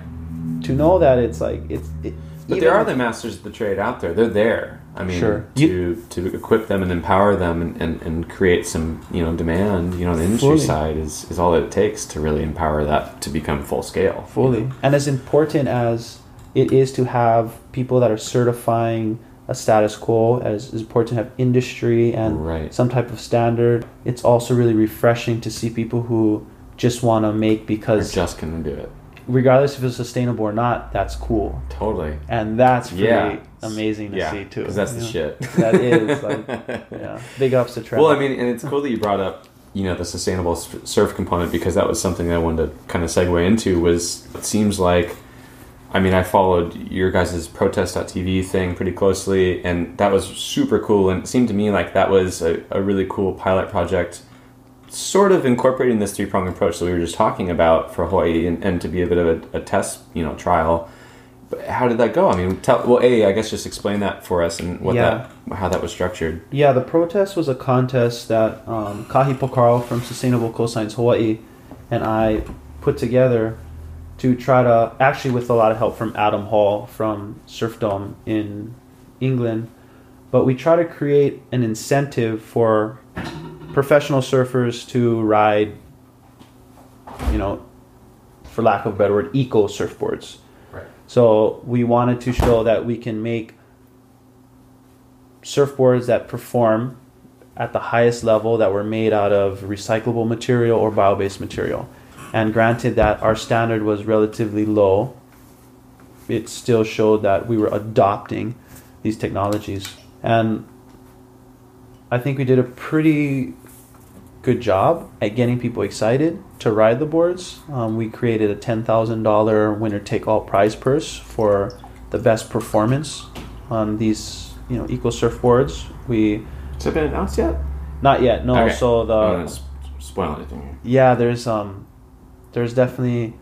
to know that it's like it's. It, But there are the masters of the trade out there. They're there. I mean, Sure. to to equip them and empower them and, and, and create some you know demand. You know, the industry Fully. side is, is all that it takes to really empower that to become full scale. fully and as important as it is to have people that are certifying a status quo as is important to have industry and Right. some type of standard it's also really refreshing to see people who just want to make because just gonna do it. regardless if it's sustainable or not that's cool Totally. and that's pretty Yeah. amazing to yeah, see too Because that's the know? shit. that is like yeah big ups to Trevor. Well, I mean, and it's cool that you brought up, you know, the sustainable surf component because that was something that I wanted to kind of segue into. Was it seems like I mean, I followed your guys' protest.tv thing pretty closely, and that was super cool. And it seemed to me like that was a, a really cool pilot project, sort of incorporating this three pronged approach that we were just talking about for Hawaii, and, and to be a bit of a, a test, you know, trial. But how did that go? I mean, tell well, a I guess just explain that for us and what Yeah. that how that was structured. Yeah, the protest was a contest that um, Kahi Pacarro from Sustainable Coastlines Hawaii and I put together to try to, actually with a lot of help from Adam Hall from Surfdome in England, but we try to create an incentive for professional surfers to ride, you know, for lack of a better word, eco surfboards. Right. So we wanted to show that we can make surfboards that perform at the highest level that were made out of recyclable material or bio-based material. And granted that our standard was relatively low, it still showed that we were adopting these technologies. And I think we did a pretty good job at getting people excited to ride the boards. Um, we created a $10,000 winner take all prize purse for the best performance on these, you know, eco surfboards. We Has it been announced yet? not yet, no. Okay. So the I don't want spoil anything here. yeah, there's um, there's definitely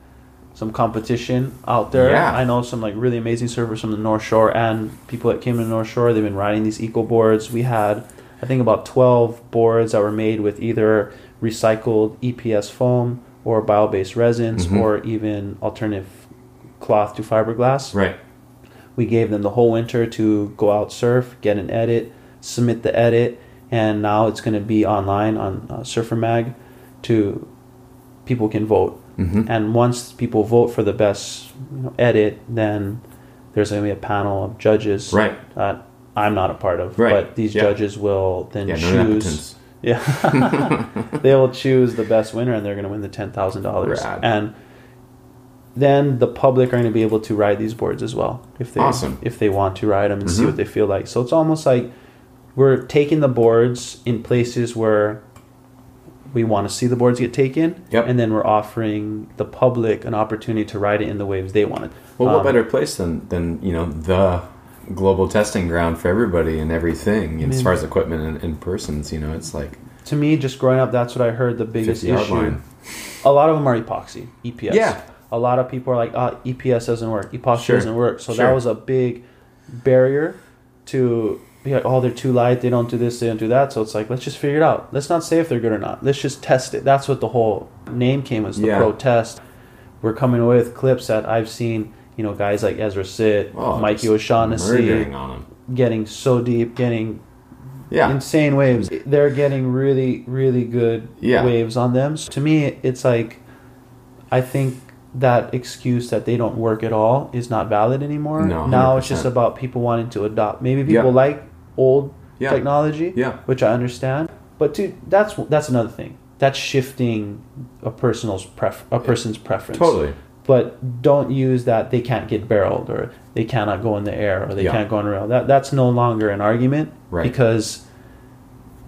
some competition out there. Yeah. I know some like really amazing surfers from the North Shore and people that came to the North Shore. They've been riding these eco boards. We had, I think, about twelve boards that were made with either recycled EPS foam or bio-based resins Mhm. or even alternative cloth to fiberglass. Right. We gave them the whole winter to go out surf, get an edit, submit the edit, and now it's going to be online on uh, Surfer Mag to people can vote. Mm-hmm. And once people vote for the best you know, edit, then there's going to be a panel of judges Right. that I'm not a part of. Right. But these Yeah. judges will then Yeah. Choose. nepotence. Yeah, they will choose the best winner, and they're going to win the ten thousand dollars. And then the public are going to be able to ride these boards as well if they Awesome. if they want to ride them and see Mhm. what they feel like. So it's almost like we're taking the boards in places where we want to see the boards get taken, Yep. and then we're offering the public an opportunity to ride it in the waves they want it. Well, what Um, better place than than you know the global testing ground for everybody and everything you know, as far as equipment and, and persons. You know, it's like To me, just growing up, that's what I heard the biggest issue. line. A lot of them are epoxy, EPS. Yeah. A lot of people are like, ah, oh, EPS doesn't work, epoxy Sure. doesn't work. So Sure. that was a big barrier to be like, oh, they're too light, they don't do this, they don't do that. So it's like, let's just figure it out. Let's not say if they're good or not. Let's just test it. That's what the whole name came as the Yeah. pro test. We're coming away with clips that I've seen, you know, guys like Ezra Sitt, Oh, Mikey O'Shaughnessy getting so deep, getting Yeah, insane waves. They're getting really, really good Yeah. waves on them. So to me, it's like, I think that excuse that they don't work at all is not valid anymore. No, now it's just about people wanting to adopt. Maybe people Yeah. like old Yeah. technology, yeah, which I understand. But to, that's that's another thing. That's shifting a person's pref- a person's preference. totally. But don't use that they can't get barreled or they cannot go in the air or they Yeah. can't go on a rail. That that's no longer an argument Right. because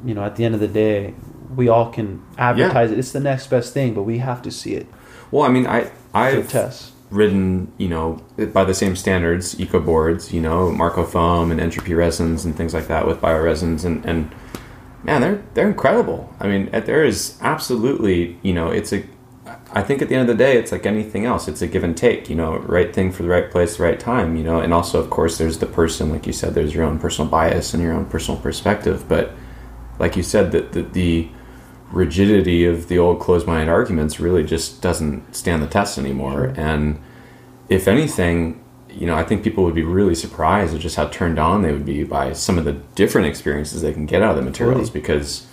you know at the end of the day we all can advertise it. It's the next best thing, but we have to see it Well, I mean, I I've test. ridden, you know, by the same standards, eco boards, you know, Marko foam and entropy resins and things like that with bioresins, and and man, they're they're incredible. I mean, there is absolutely, you know, it's a. I think at the end of the day, it's like anything else. It's a give and take, you know, right thing for the right place, the right time, you know, and also, of course, there's the person, like you said, there's your own personal bias and your own personal perspective, but like you said, that the, the rigidity of the old closed-minded arguments really just doesn't stand the test anymore. And if anything, you know, I think people would be really surprised at just how turned on they would be by some of the different experiences they can get out of the materials. Totally. Because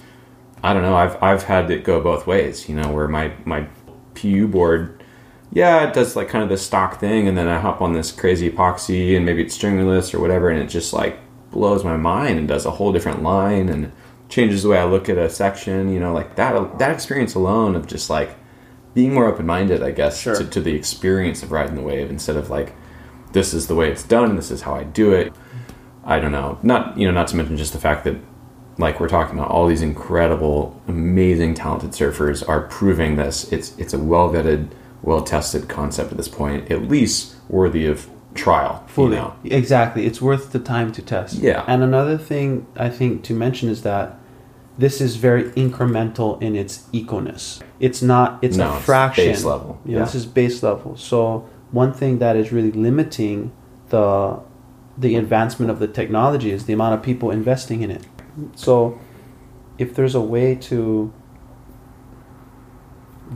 I don't know, I've I've had it go both ways. You know, where my my PU board, yeah, it does like kind of this stock thing, and then I hop on this crazy epoxy, and maybe it's stringerless or whatever, and it just like blows my mind and does a whole different line and changes the way I look at a section. You know, like that that experience alone of just like being more open minded, I guess, Sure. to, to the experience of riding the wave instead of like this is the way it's done, this is how I do it. I don't know. Not you know, not to mention just the fact that like we're talking about all these incredible, amazing, talented surfers are proving this. It's it's a well vetted, well tested concept at this point, at least worthy of trial. you Fully. know? Exactly. It's worth the time to test. Yeah. And another thing I think to mention is that this is very incremental in its econess. It's not it's No, a it's fraction. base level. You know, Yeah. this is base level. So one thing that is really limiting the the advancement of the technology is the amount of people investing in it. So if there's a way to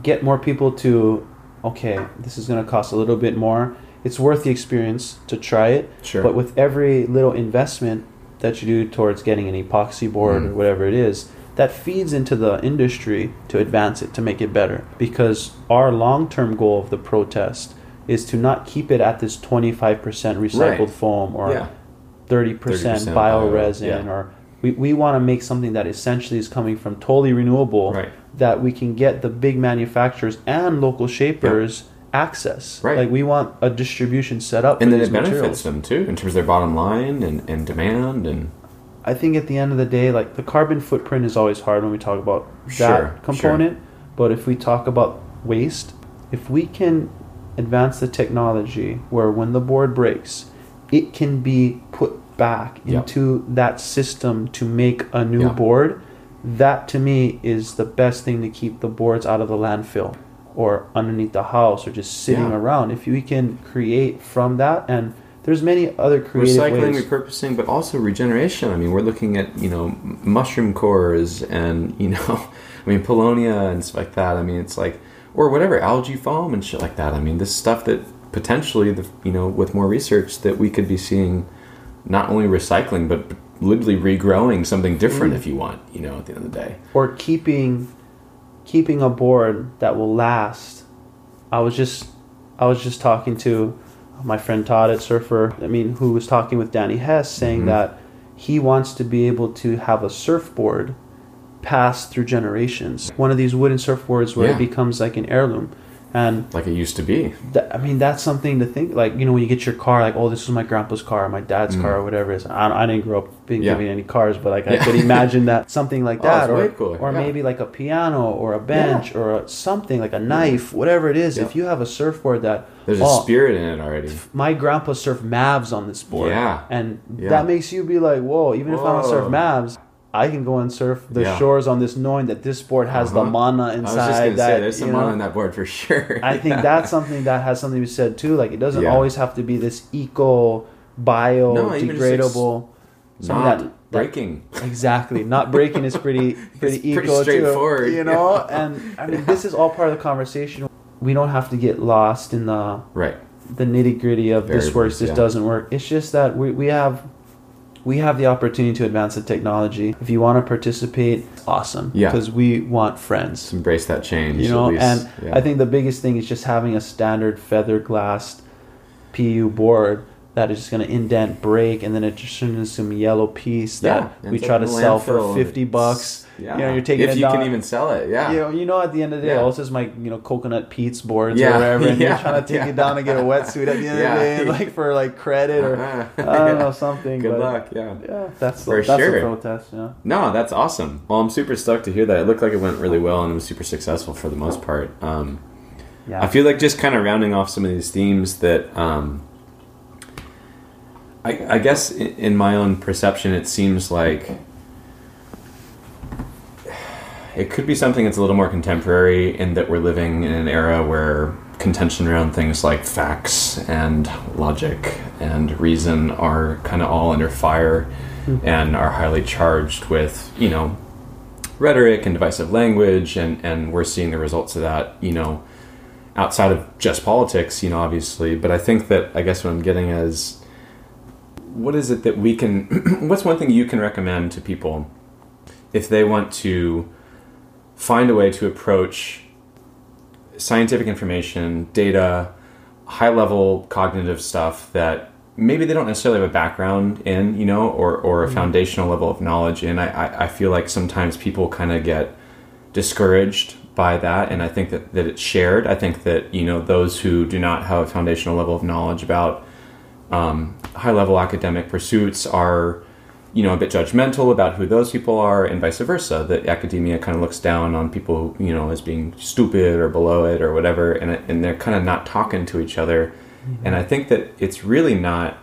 get more people to okay, this is going to cost a little bit more. It's worth the experience to try it. Sure. But with every little investment that you do towards getting an epoxy board Mm. or whatever it is, that feeds into the industry to advance it, to make it better. Because our long term goal of the protest is to not keep it at this 25% recycled Right. foam or yeah. 30%, 30% bio bio, resin yeah. or we, we want to make something that essentially is coming from totally renewable Right. that we can get the big manufacturers and local shapers access Right. like we want a distribution set up And then it benefits them too in terms of their bottom line and, and demand and I think at the end of the day, like the carbon footprint is always hard when we talk about Sure, that component. But if we talk about waste, if we can advance the technology where when the board breaks, it can be put back Yep. into that system to make a new Yep. board, that to me is the best thing to keep the boards out of the landfill or underneath the house or just sitting Yeah. around. If we can create from that and there's many other creative recycling, ways. repurposing, but also regeneration. I mean, we're looking at you know mushroom cores and you know, I mean Paulownia and stuff like that. I mean, it's like or whatever algae foam and shit like that. I mean, this stuff that potentially the you know with more research that we could be seeing not only recycling but literally regrowing something different Mm. if you want. You know, at the end of the day. or keeping keeping a board that will last. I was just I was just talking to my friend Todd at Surfer. I mean, who was talking with Danny Hess, saying Mhm. that he wants to be able to have a surfboard pass through generations. One of these wooden surfboards where Yeah. it becomes like an heirloom, and Like it used to be. that, I mean, that's something to think. Like, you know, when you get your car, like, oh, this is my grandpa's car, my dad's Mm. car, or whatever it is. I, I didn't grow up being Yeah. given any cars, but like, I could imagine that something like Oh, that, or way or yeah. maybe like a piano or a bench or a, something like a knife, whatever it is. Yeah. If you have a surfboard that There's oh, a spirit in it already. my grandpa surfed Mavs on this board, Yeah. and Yeah. that makes you be like, whoa, even if I don't surf Mavs. I can go and surf the Yeah. shores on this, knowing that this board has the Uh-huh. mana I was inside. just gonna that, say, there's some on on that board for sure. I think that's something that has something to be said too. Like it doesn't Yeah. always have to be this eco, bio, No, degradable. something not that- breaking. Exactly, not breaking is pretty pretty It's pretty eco straightforward, too. You know, and I mean this is all part of the conversation. We don't have to get lost in the Right. the nitty gritty of this Variables, works, this doesn't work. It's just that we, we have we have the opportunity to advance the technology. If you want to participate, awesome. Yeah. Because we want friends embrace that change. you know and Yeah. i think the biggest thing is just having a standard feather glassed pu board that is just going to indent break and then it just turns into some yellow piece that Yeah, we try to sell for 50 bucks Yeah. you know, you're taking if it you down- can even sell it. Yeah. you know, you know, at the end of the day, Yeah. this is my, you know, coconut Pete's boards Yeah, or whatever, and yeah, you're trying to take it down and get a wetsuit at the end of the day, like for like credit or Uh-huh. I don't know something. Good but, luck. Yeah. Yeah, that's For that's sure. the protest. Yeah. No, that's awesome. Well, I'm super stoked to hear that. It looked like it went really well and it was super successful for the most part. Um, Yeah. I feel like just kind of rounding off some of these themes that um, I, I guess in, in my own perception, it seems like it could be something that's a little more contemporary in that we're living in an era where contention around things like facts and logic and reason are kind of all under fire hmm. and are highly charged with, you know, rhetoric and divisive language and, and we're seeing the results of that, you know, outside of just politics, you know, obviously. But I think that I guess what I'm getting is what is it that we can what's one thing you can recommend to people if they want to find a way to approach scientific information, data, high level cognitive stuff that maybe they don't necessarily have a background in, you know, or, or a mm-hmm. foundational level of knowledge in. I, I, I feel like sometimes people kind of get discouraged by that and I think that, that it's shared. I think that, you know, those who do not have a foundational level of knowledge about um, high level academic pursuits are you know, a bit judgmental about who those people are, and vice versa. That academia kind of looks down on people, you know, as being stupid or below it or whatever, and and they're kind of not talking to each other. And I think that it's really not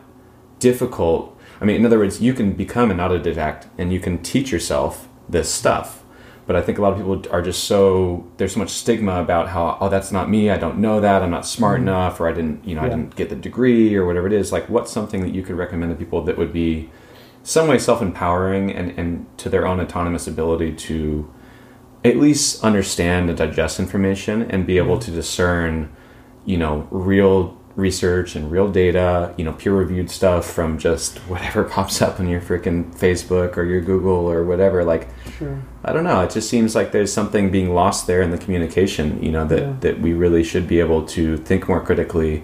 difficult. I mean, in other words, you can become an autodidact and you can teach yourself this stuff. But I think a lot of people are just so there's so much stigma about how oh that's not me I don't know that I'm not smart mm-hmm. enough or I didn't you know I didn't get the degree or whatever it is. Like what's something that you could recommend to people that would be some way self-empowering and, and to their own autonomous ability to at least understand and digest information and be able mm-hmm. to discern you know real research and real data you know peer reviewed stuff from just whatever pops up on your freaking facebook or your google or whatever like Sure. i don't know it just seems like there's something being lost there in the communication you know that Yeah. that we really should be able to think more critically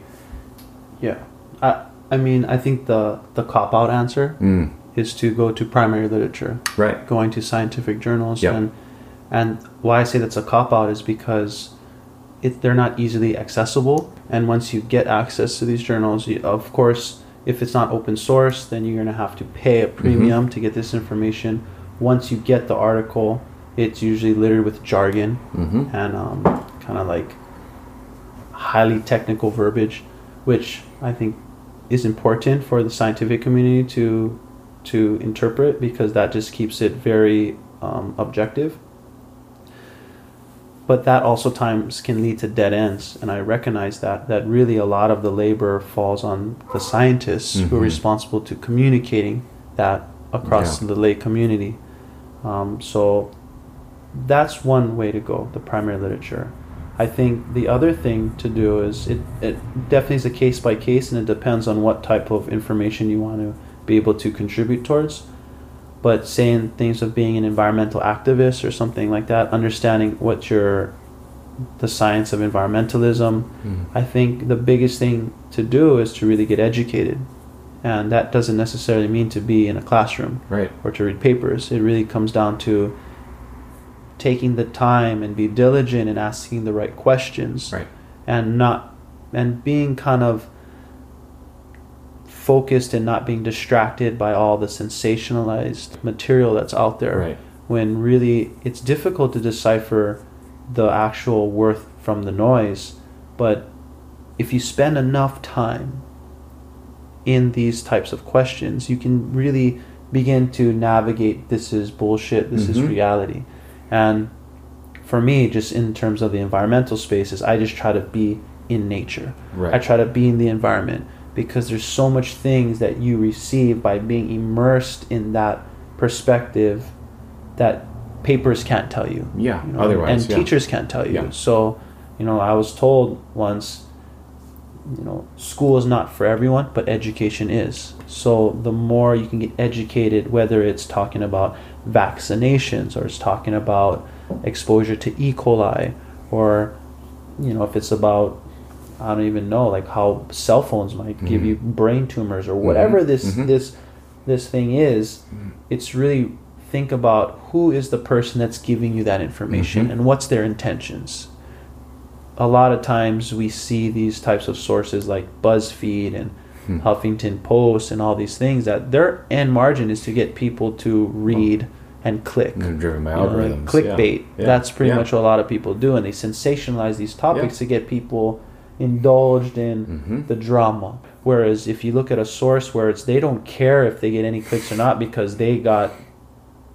Yeah. I I mean I think the the cop out answer mm, is to go to primary literature, right going to scientific journals Yep. and and why I say that's a cop out is because it, they're not easily accessible and once you get access to these journals you, of course if it's not open source then you're going to have to pay a premium to get this information. Once you get the article it's usually littered with jargon hmm and um, kind of like highly technical verbiage, which I think is important for the scientific community to to interpret because that just keeps it very um, objective. But that also times can lead to dead ends, and I recognize that that really a lot of the labor falls on the scientists who are Mhm. responsible to communicating that across Yeah. the lay community. Um, so that's one way to go the primary literature i think the other thing to do is it, it definitely is a case by case and it depends on what type of information you want to be able to contribute towards but saying things of being an environmental activist or something like that understanding what your the science of environmentalism Mm. i think the biggest thing to do is to really get educated and that doesn't necessarily mean to be in a classroom right or to read papers. It really comes down to taking the time and be diligent and asking the right questions right and not and being kind of focused and not being distracted by all the sensationalized material that's out there. Right. When really it's difficult to decipher the actual worth from the noise but if you spend enough time in these types of questions you can really begin to navigate this is bullshit this is Mhm. reality. And for me just in terms of the environmental spaces i just try to be in nature. Right. I try to be in the environment because there's so much things that you receive by being immersed in that perspective that papers can't tell you. yeah you know, otherwise and yeah. teachers can't tell you. Yeah. So, you know, I was told once, you know, school is not for everyone, but education is. So the more you can get educated, whether it's talking about vaccinations or it's talking about exposure to E. coli, or you know, if it's about I don't even know, like how cell phones might give you brain tumors or whatever this Mhm. this this thing is. It's really think about who is the person that's giving you that information and what's their intentions. A lot of times we see these types of sources like BuzzFeed and Hmm. Huffington Post and all these things that their end margin is to get people to read and click. They're driven by You know, like clickbait. yeah. Yeah. That's pretty Yeah. much what a lot of people do, and they sensationalize these topics to get people indulged in Mhm. the drama. Whereas if you look at a source where it's they don't care if they get any clicks or not because they got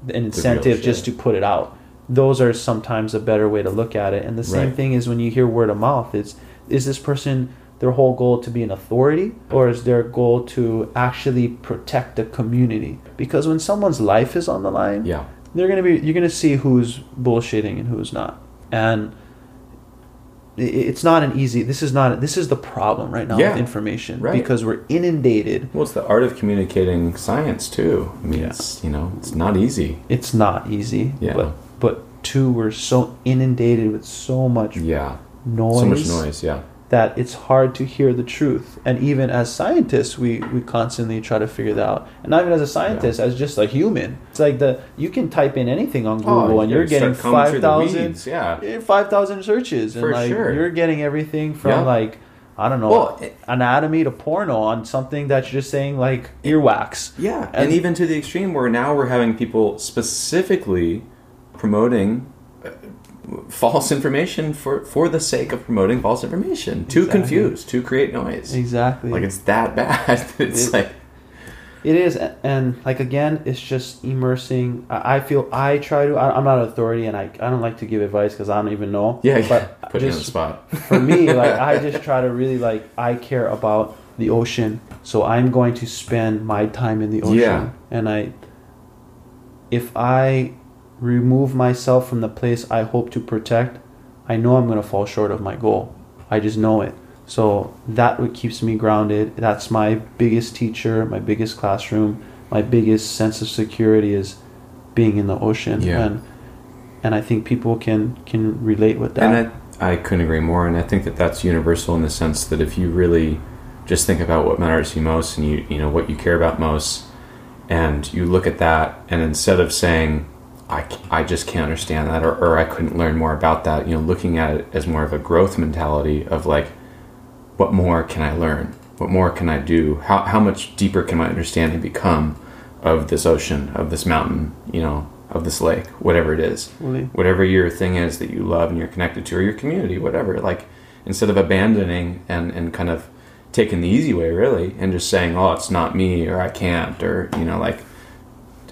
an incentive just to put it out. Those are sometimes a better way to look at it. And the same Right. thing is when you hear word of mouth. It's is this person their whole goal to be an authority or is their goal to actually protect the community? Because when someone's life is on the line, yeah they're gonna be you're gonna see who's bullshitting and who's not and it's not an easy this is not this is the problem right now Yeah, with information right. because we're inundated. Well it's the art of communicating science too. I mean Yeah. it's you know it's not easy. It's not easy Yeah. but but two we're so inundated with so much yeah. Noise, so much noise yeah that it's hard to hear the truth. And even as scientists we we constantly try to figure that out. And not even as a scientist as just a human. It's like the you can type in anything on google and you're Oh, getting combing through the 5000 yeah. Eh, 5,000 searches. And For like sure. you're getting everything from Yeah. like I don't know Well, it- anatomy to porno on something that's just saying like earwax. Yeah, and, And- even to the extreme where now we're having people specifically promoting false information for for the sake of promoting false information to Exactly. confuse, to create noise. Exactly. Like it's that bad. it's It- like It is, and like again, it's just immersing. I feel I try to. I, I'm not an authority, and I, I don't like to give advice because I don't even know. yeah, yeah. but put you on the spot. for me, like I just try to really like I care about the ocean, so I'm going to spend my time in the ocean, Yeah. and I. If I remove myself from the place I hope to protect, I know I'm going to fall short of my goal. I just know it. So that what keeps me grounded. That's my biggest teacher, my biggest classroom, my biggest sense of security is being in the ocean. Yeah. And and I think people can can relate with that. And I, I couldn't agree more. And I think that that's universal in the sense that if you really just think about what matters to you most and you, you know, what you care about most, and you look at that, and instead of saying, I, I just can't understand that, or, or I couldn't learn more about that, you know, looking at it as more of a growth mentality of like, what more can I learn? What more can I do? How, how much deeper can my understanding become of this ocean, of this mountain, you know, of this lake, whatever it is? Really. whatever your thing is that you love and you're connected to or your community whatever like instead of abandoning and and kind of taking the easy way really and just saying oh it's not me or i can't or you know like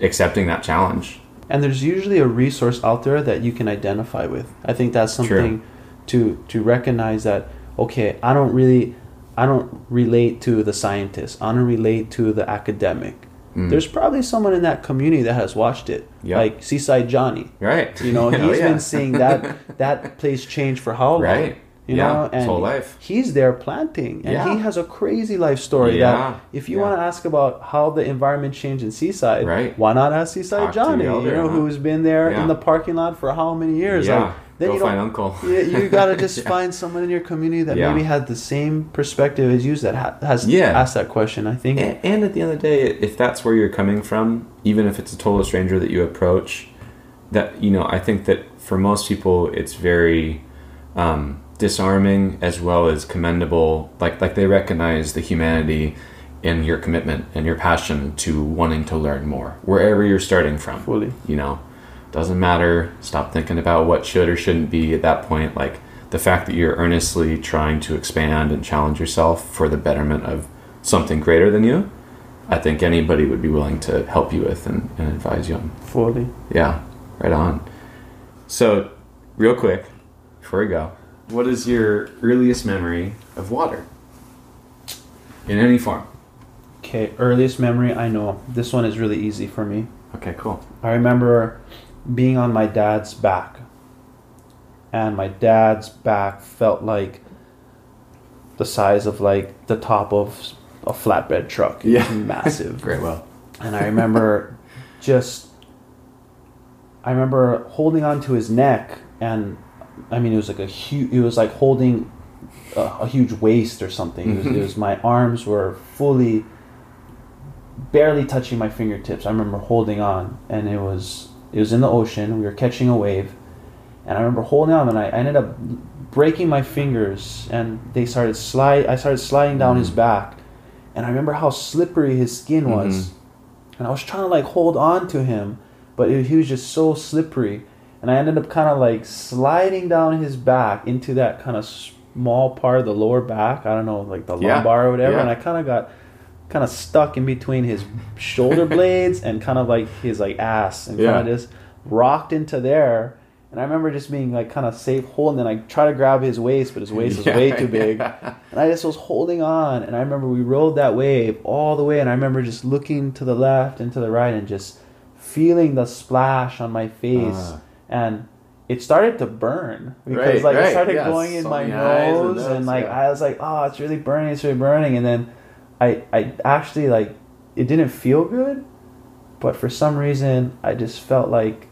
accepting that challenge and there's usually a resource out there that you can identify with i think that's True. something to to recognize that okay i don't really i don't relate to the scientist i don't relate to the academic Mm. there's probably someone in that community that has watched it Yeah. like seaside johnny right you know Oh, he's yeah. been seeing that that place change for how long right you yeah know his and whole life he's there planting and Yeah. he has a crazy life story Yeah, that if you yeah. want to ask about how the environment changed in seaside Right. why not ask seaside Talk johnny elder, you know huh? who's been there in the parking lot for how many years yeah like then go you find uncle you, you gotta just find someone in your community that maybe had the same perspective as you that ha- has Yeah. asked that question i think and, and at the end of the day if that's where you're coming from even if it's a total stranger that you approach that you know i think that for most people it's very um, disarming as well as commendable like like they recognize the humanity in your commitment and your passion to wanting to learn more wherever you're starting from fully. you know? Doesn't matter. Stop thinking about what should or shouldn't be at that point. Like the fact that you're earnestly trying to expand and challenge yourself for the betterment of something greater than you i think anybody would be willing to help you with and, and advise you on. Fully. Yeah. Right on. So real quick before we go what is your earliest memory of water? In any form. Okay earliest memory i know. This one is really easy for me. Okay cool. I remember being on my dad's back, and my dad's back felt like the size of like the top of a flatbed truck. It was Yeah. massive. great well. And I remember just, I remember holding on to his neck, and I mean, it was like a huge, it was like holding a, a huge waist or something. It was, it mm-hmm. was my arms were fully, barely touching my fingertips. I remember holding on, and it was, it was in the ocean. We were catching a wave, and I remember holding on, and I, I ended up breaking my fingers, and they started slide. I started sliding down his mm-hmm. back, and I remember how slippery his skin was, mm-hmm. and I was trying to like hold on to him, but it, he was just so slippery, and I ended up kind of like sliding down his back into that kind of small part of the lower back. I don't know, like the Yeah, lumbar or whatever, yeah. and I kind of got kind of stuck in between his shoulder blades and kind of like his like ass, and Yeah. kind of just rocked into there. And I remember just being like kind of safe holding, and I try to grab his waist, but his waist was way too big. And I just was holding on, and I remember we rode that wave all the way, and I remember just looking to the left and to the right, and just feeling the splash on my face, Ah. And it started to burn because Right, like right, it started yeah, going in my eyes and nose, and, like yeah. I was like, oh, it's really burning, it's really burning, and then I I actually like it didn't feel good, but for some reason I just felt like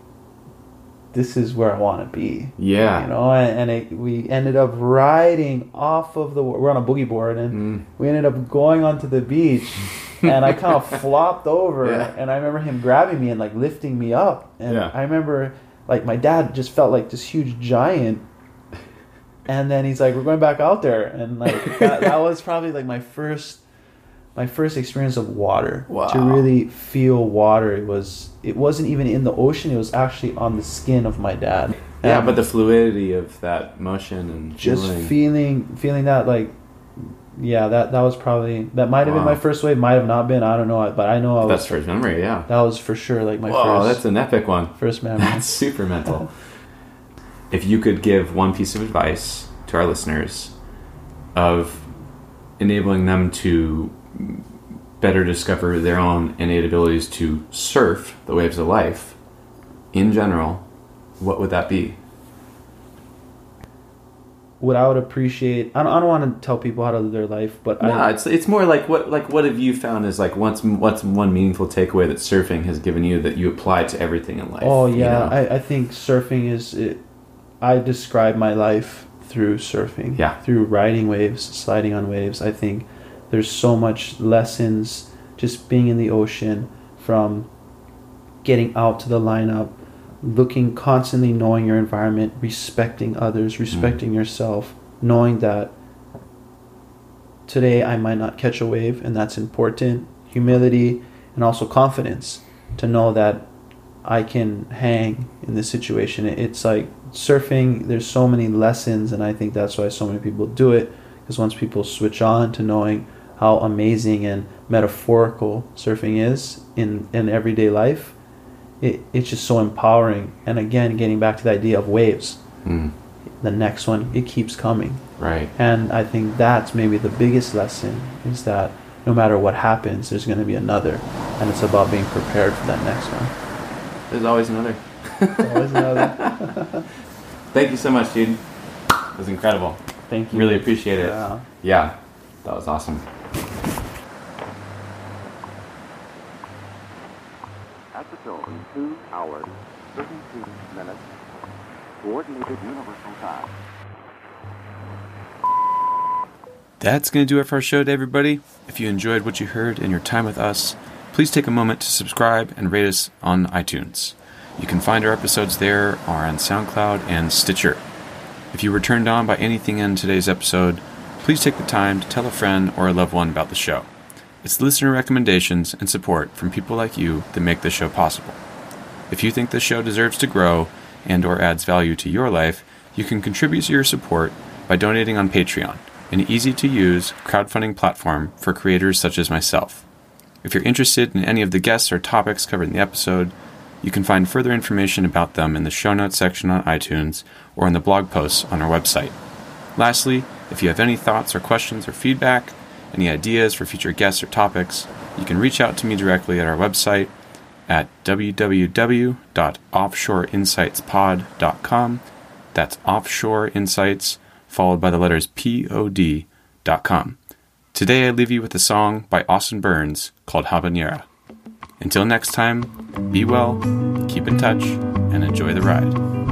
this is where I want to be yeah you know and, and it, we ended up riding off of the we're on a boogie board and Mm. we ended up going onto the beach and i kind of flopped over Yeah. and i remember him grabbing me and like lifting me up and i remember like my dad just felt like this huge giant and then he's like, "We're going back out there," and like that, that was probably like my first, my first experience of water. To really feel water, it was. It wasn't even in the ocean. It was actually on the skin of my dad. Yeah, And but the fluidity of that motion and just feeling. feeling, feeling that like, yeah, that that was probably that might have been my first wave. Might have not been. I don't know. But I know I was. that's first memory, yeah. that was for sure like my Whoa, first that's an epic one. first memory. That's super mental. if you could give one piece of advice to our listeners of enabling them to better discover their own innate abilities to surf the waves of life in general, what would that be? What I would appreciate. I don't, I don't want to tell people how to live their life, but No, I, it's it's more like what like what have you found is like what's what's one meaningful takeaway that surfing has given you that you apply to everything in life. oh you yeah, know? I, I think surfing is. It, I describe my life through surfing. Yeah. Through riding waves, sliding on waves. I think there's so much lessons just being in the ocean from getting out to the lineup, looking constantly knowing your environment, respecting others, hmm. respecting yourself, knowing that today I might not catch a wave and that's important. Humility and also confidence to know that I can hang in this situation. It's like surfing, there's so many lessons, and I think that's why so many people do it. Because once people switch on to knowing how amazing and metaphorical surfing is in, in everyday life, it, it's just so empowering. And again, getting back to the idea of waves, Mm, the next one, it keeps coming. right. And I think that's maybe the biggest lesson is that no matter what happens, there's going to be another. And it's about being prepared for that next one. There's always another. Always another. Thank you so much, dude. It was incredible. Thank you. Really appreciate it. Yeah. Yeah, that was awesome. At 2 hours, 32 minutes. Coordinated Universal Time. That's going to do it for our show today, everybody. If you enjoyed what you heard in your time with us, please take a moment to subscribe and rate us on iTunes. You can find our episodes there or on SoundCloud and Stitcher. If you were turned on by anything in today's episode, please take the time to tell a friend or a loved one about the show. It's listener recommendations and support from people like you that make this show possible. If you think the show deserves to grow and or adds value to your life, you can contribute to your support by donating on Patreon, an easy-to-use crowdfunding platform for creators such as myself. If you're interested in any of the guests or topics covered in the episode, you can find further information about them in the show notes section on iTunes or in the blog posts on our website. Lastly, if you have any thoughts or questions or feedback, any ideas for future guests or topics, you can reach out to me directly at our website at www.offshoreinsightspod.com. That's offshore insights followed by the letters pod.com. Today I leave you with a song by Austin Burns called Habanera. Until next time, be well, keep in touch, and enjoy the ride.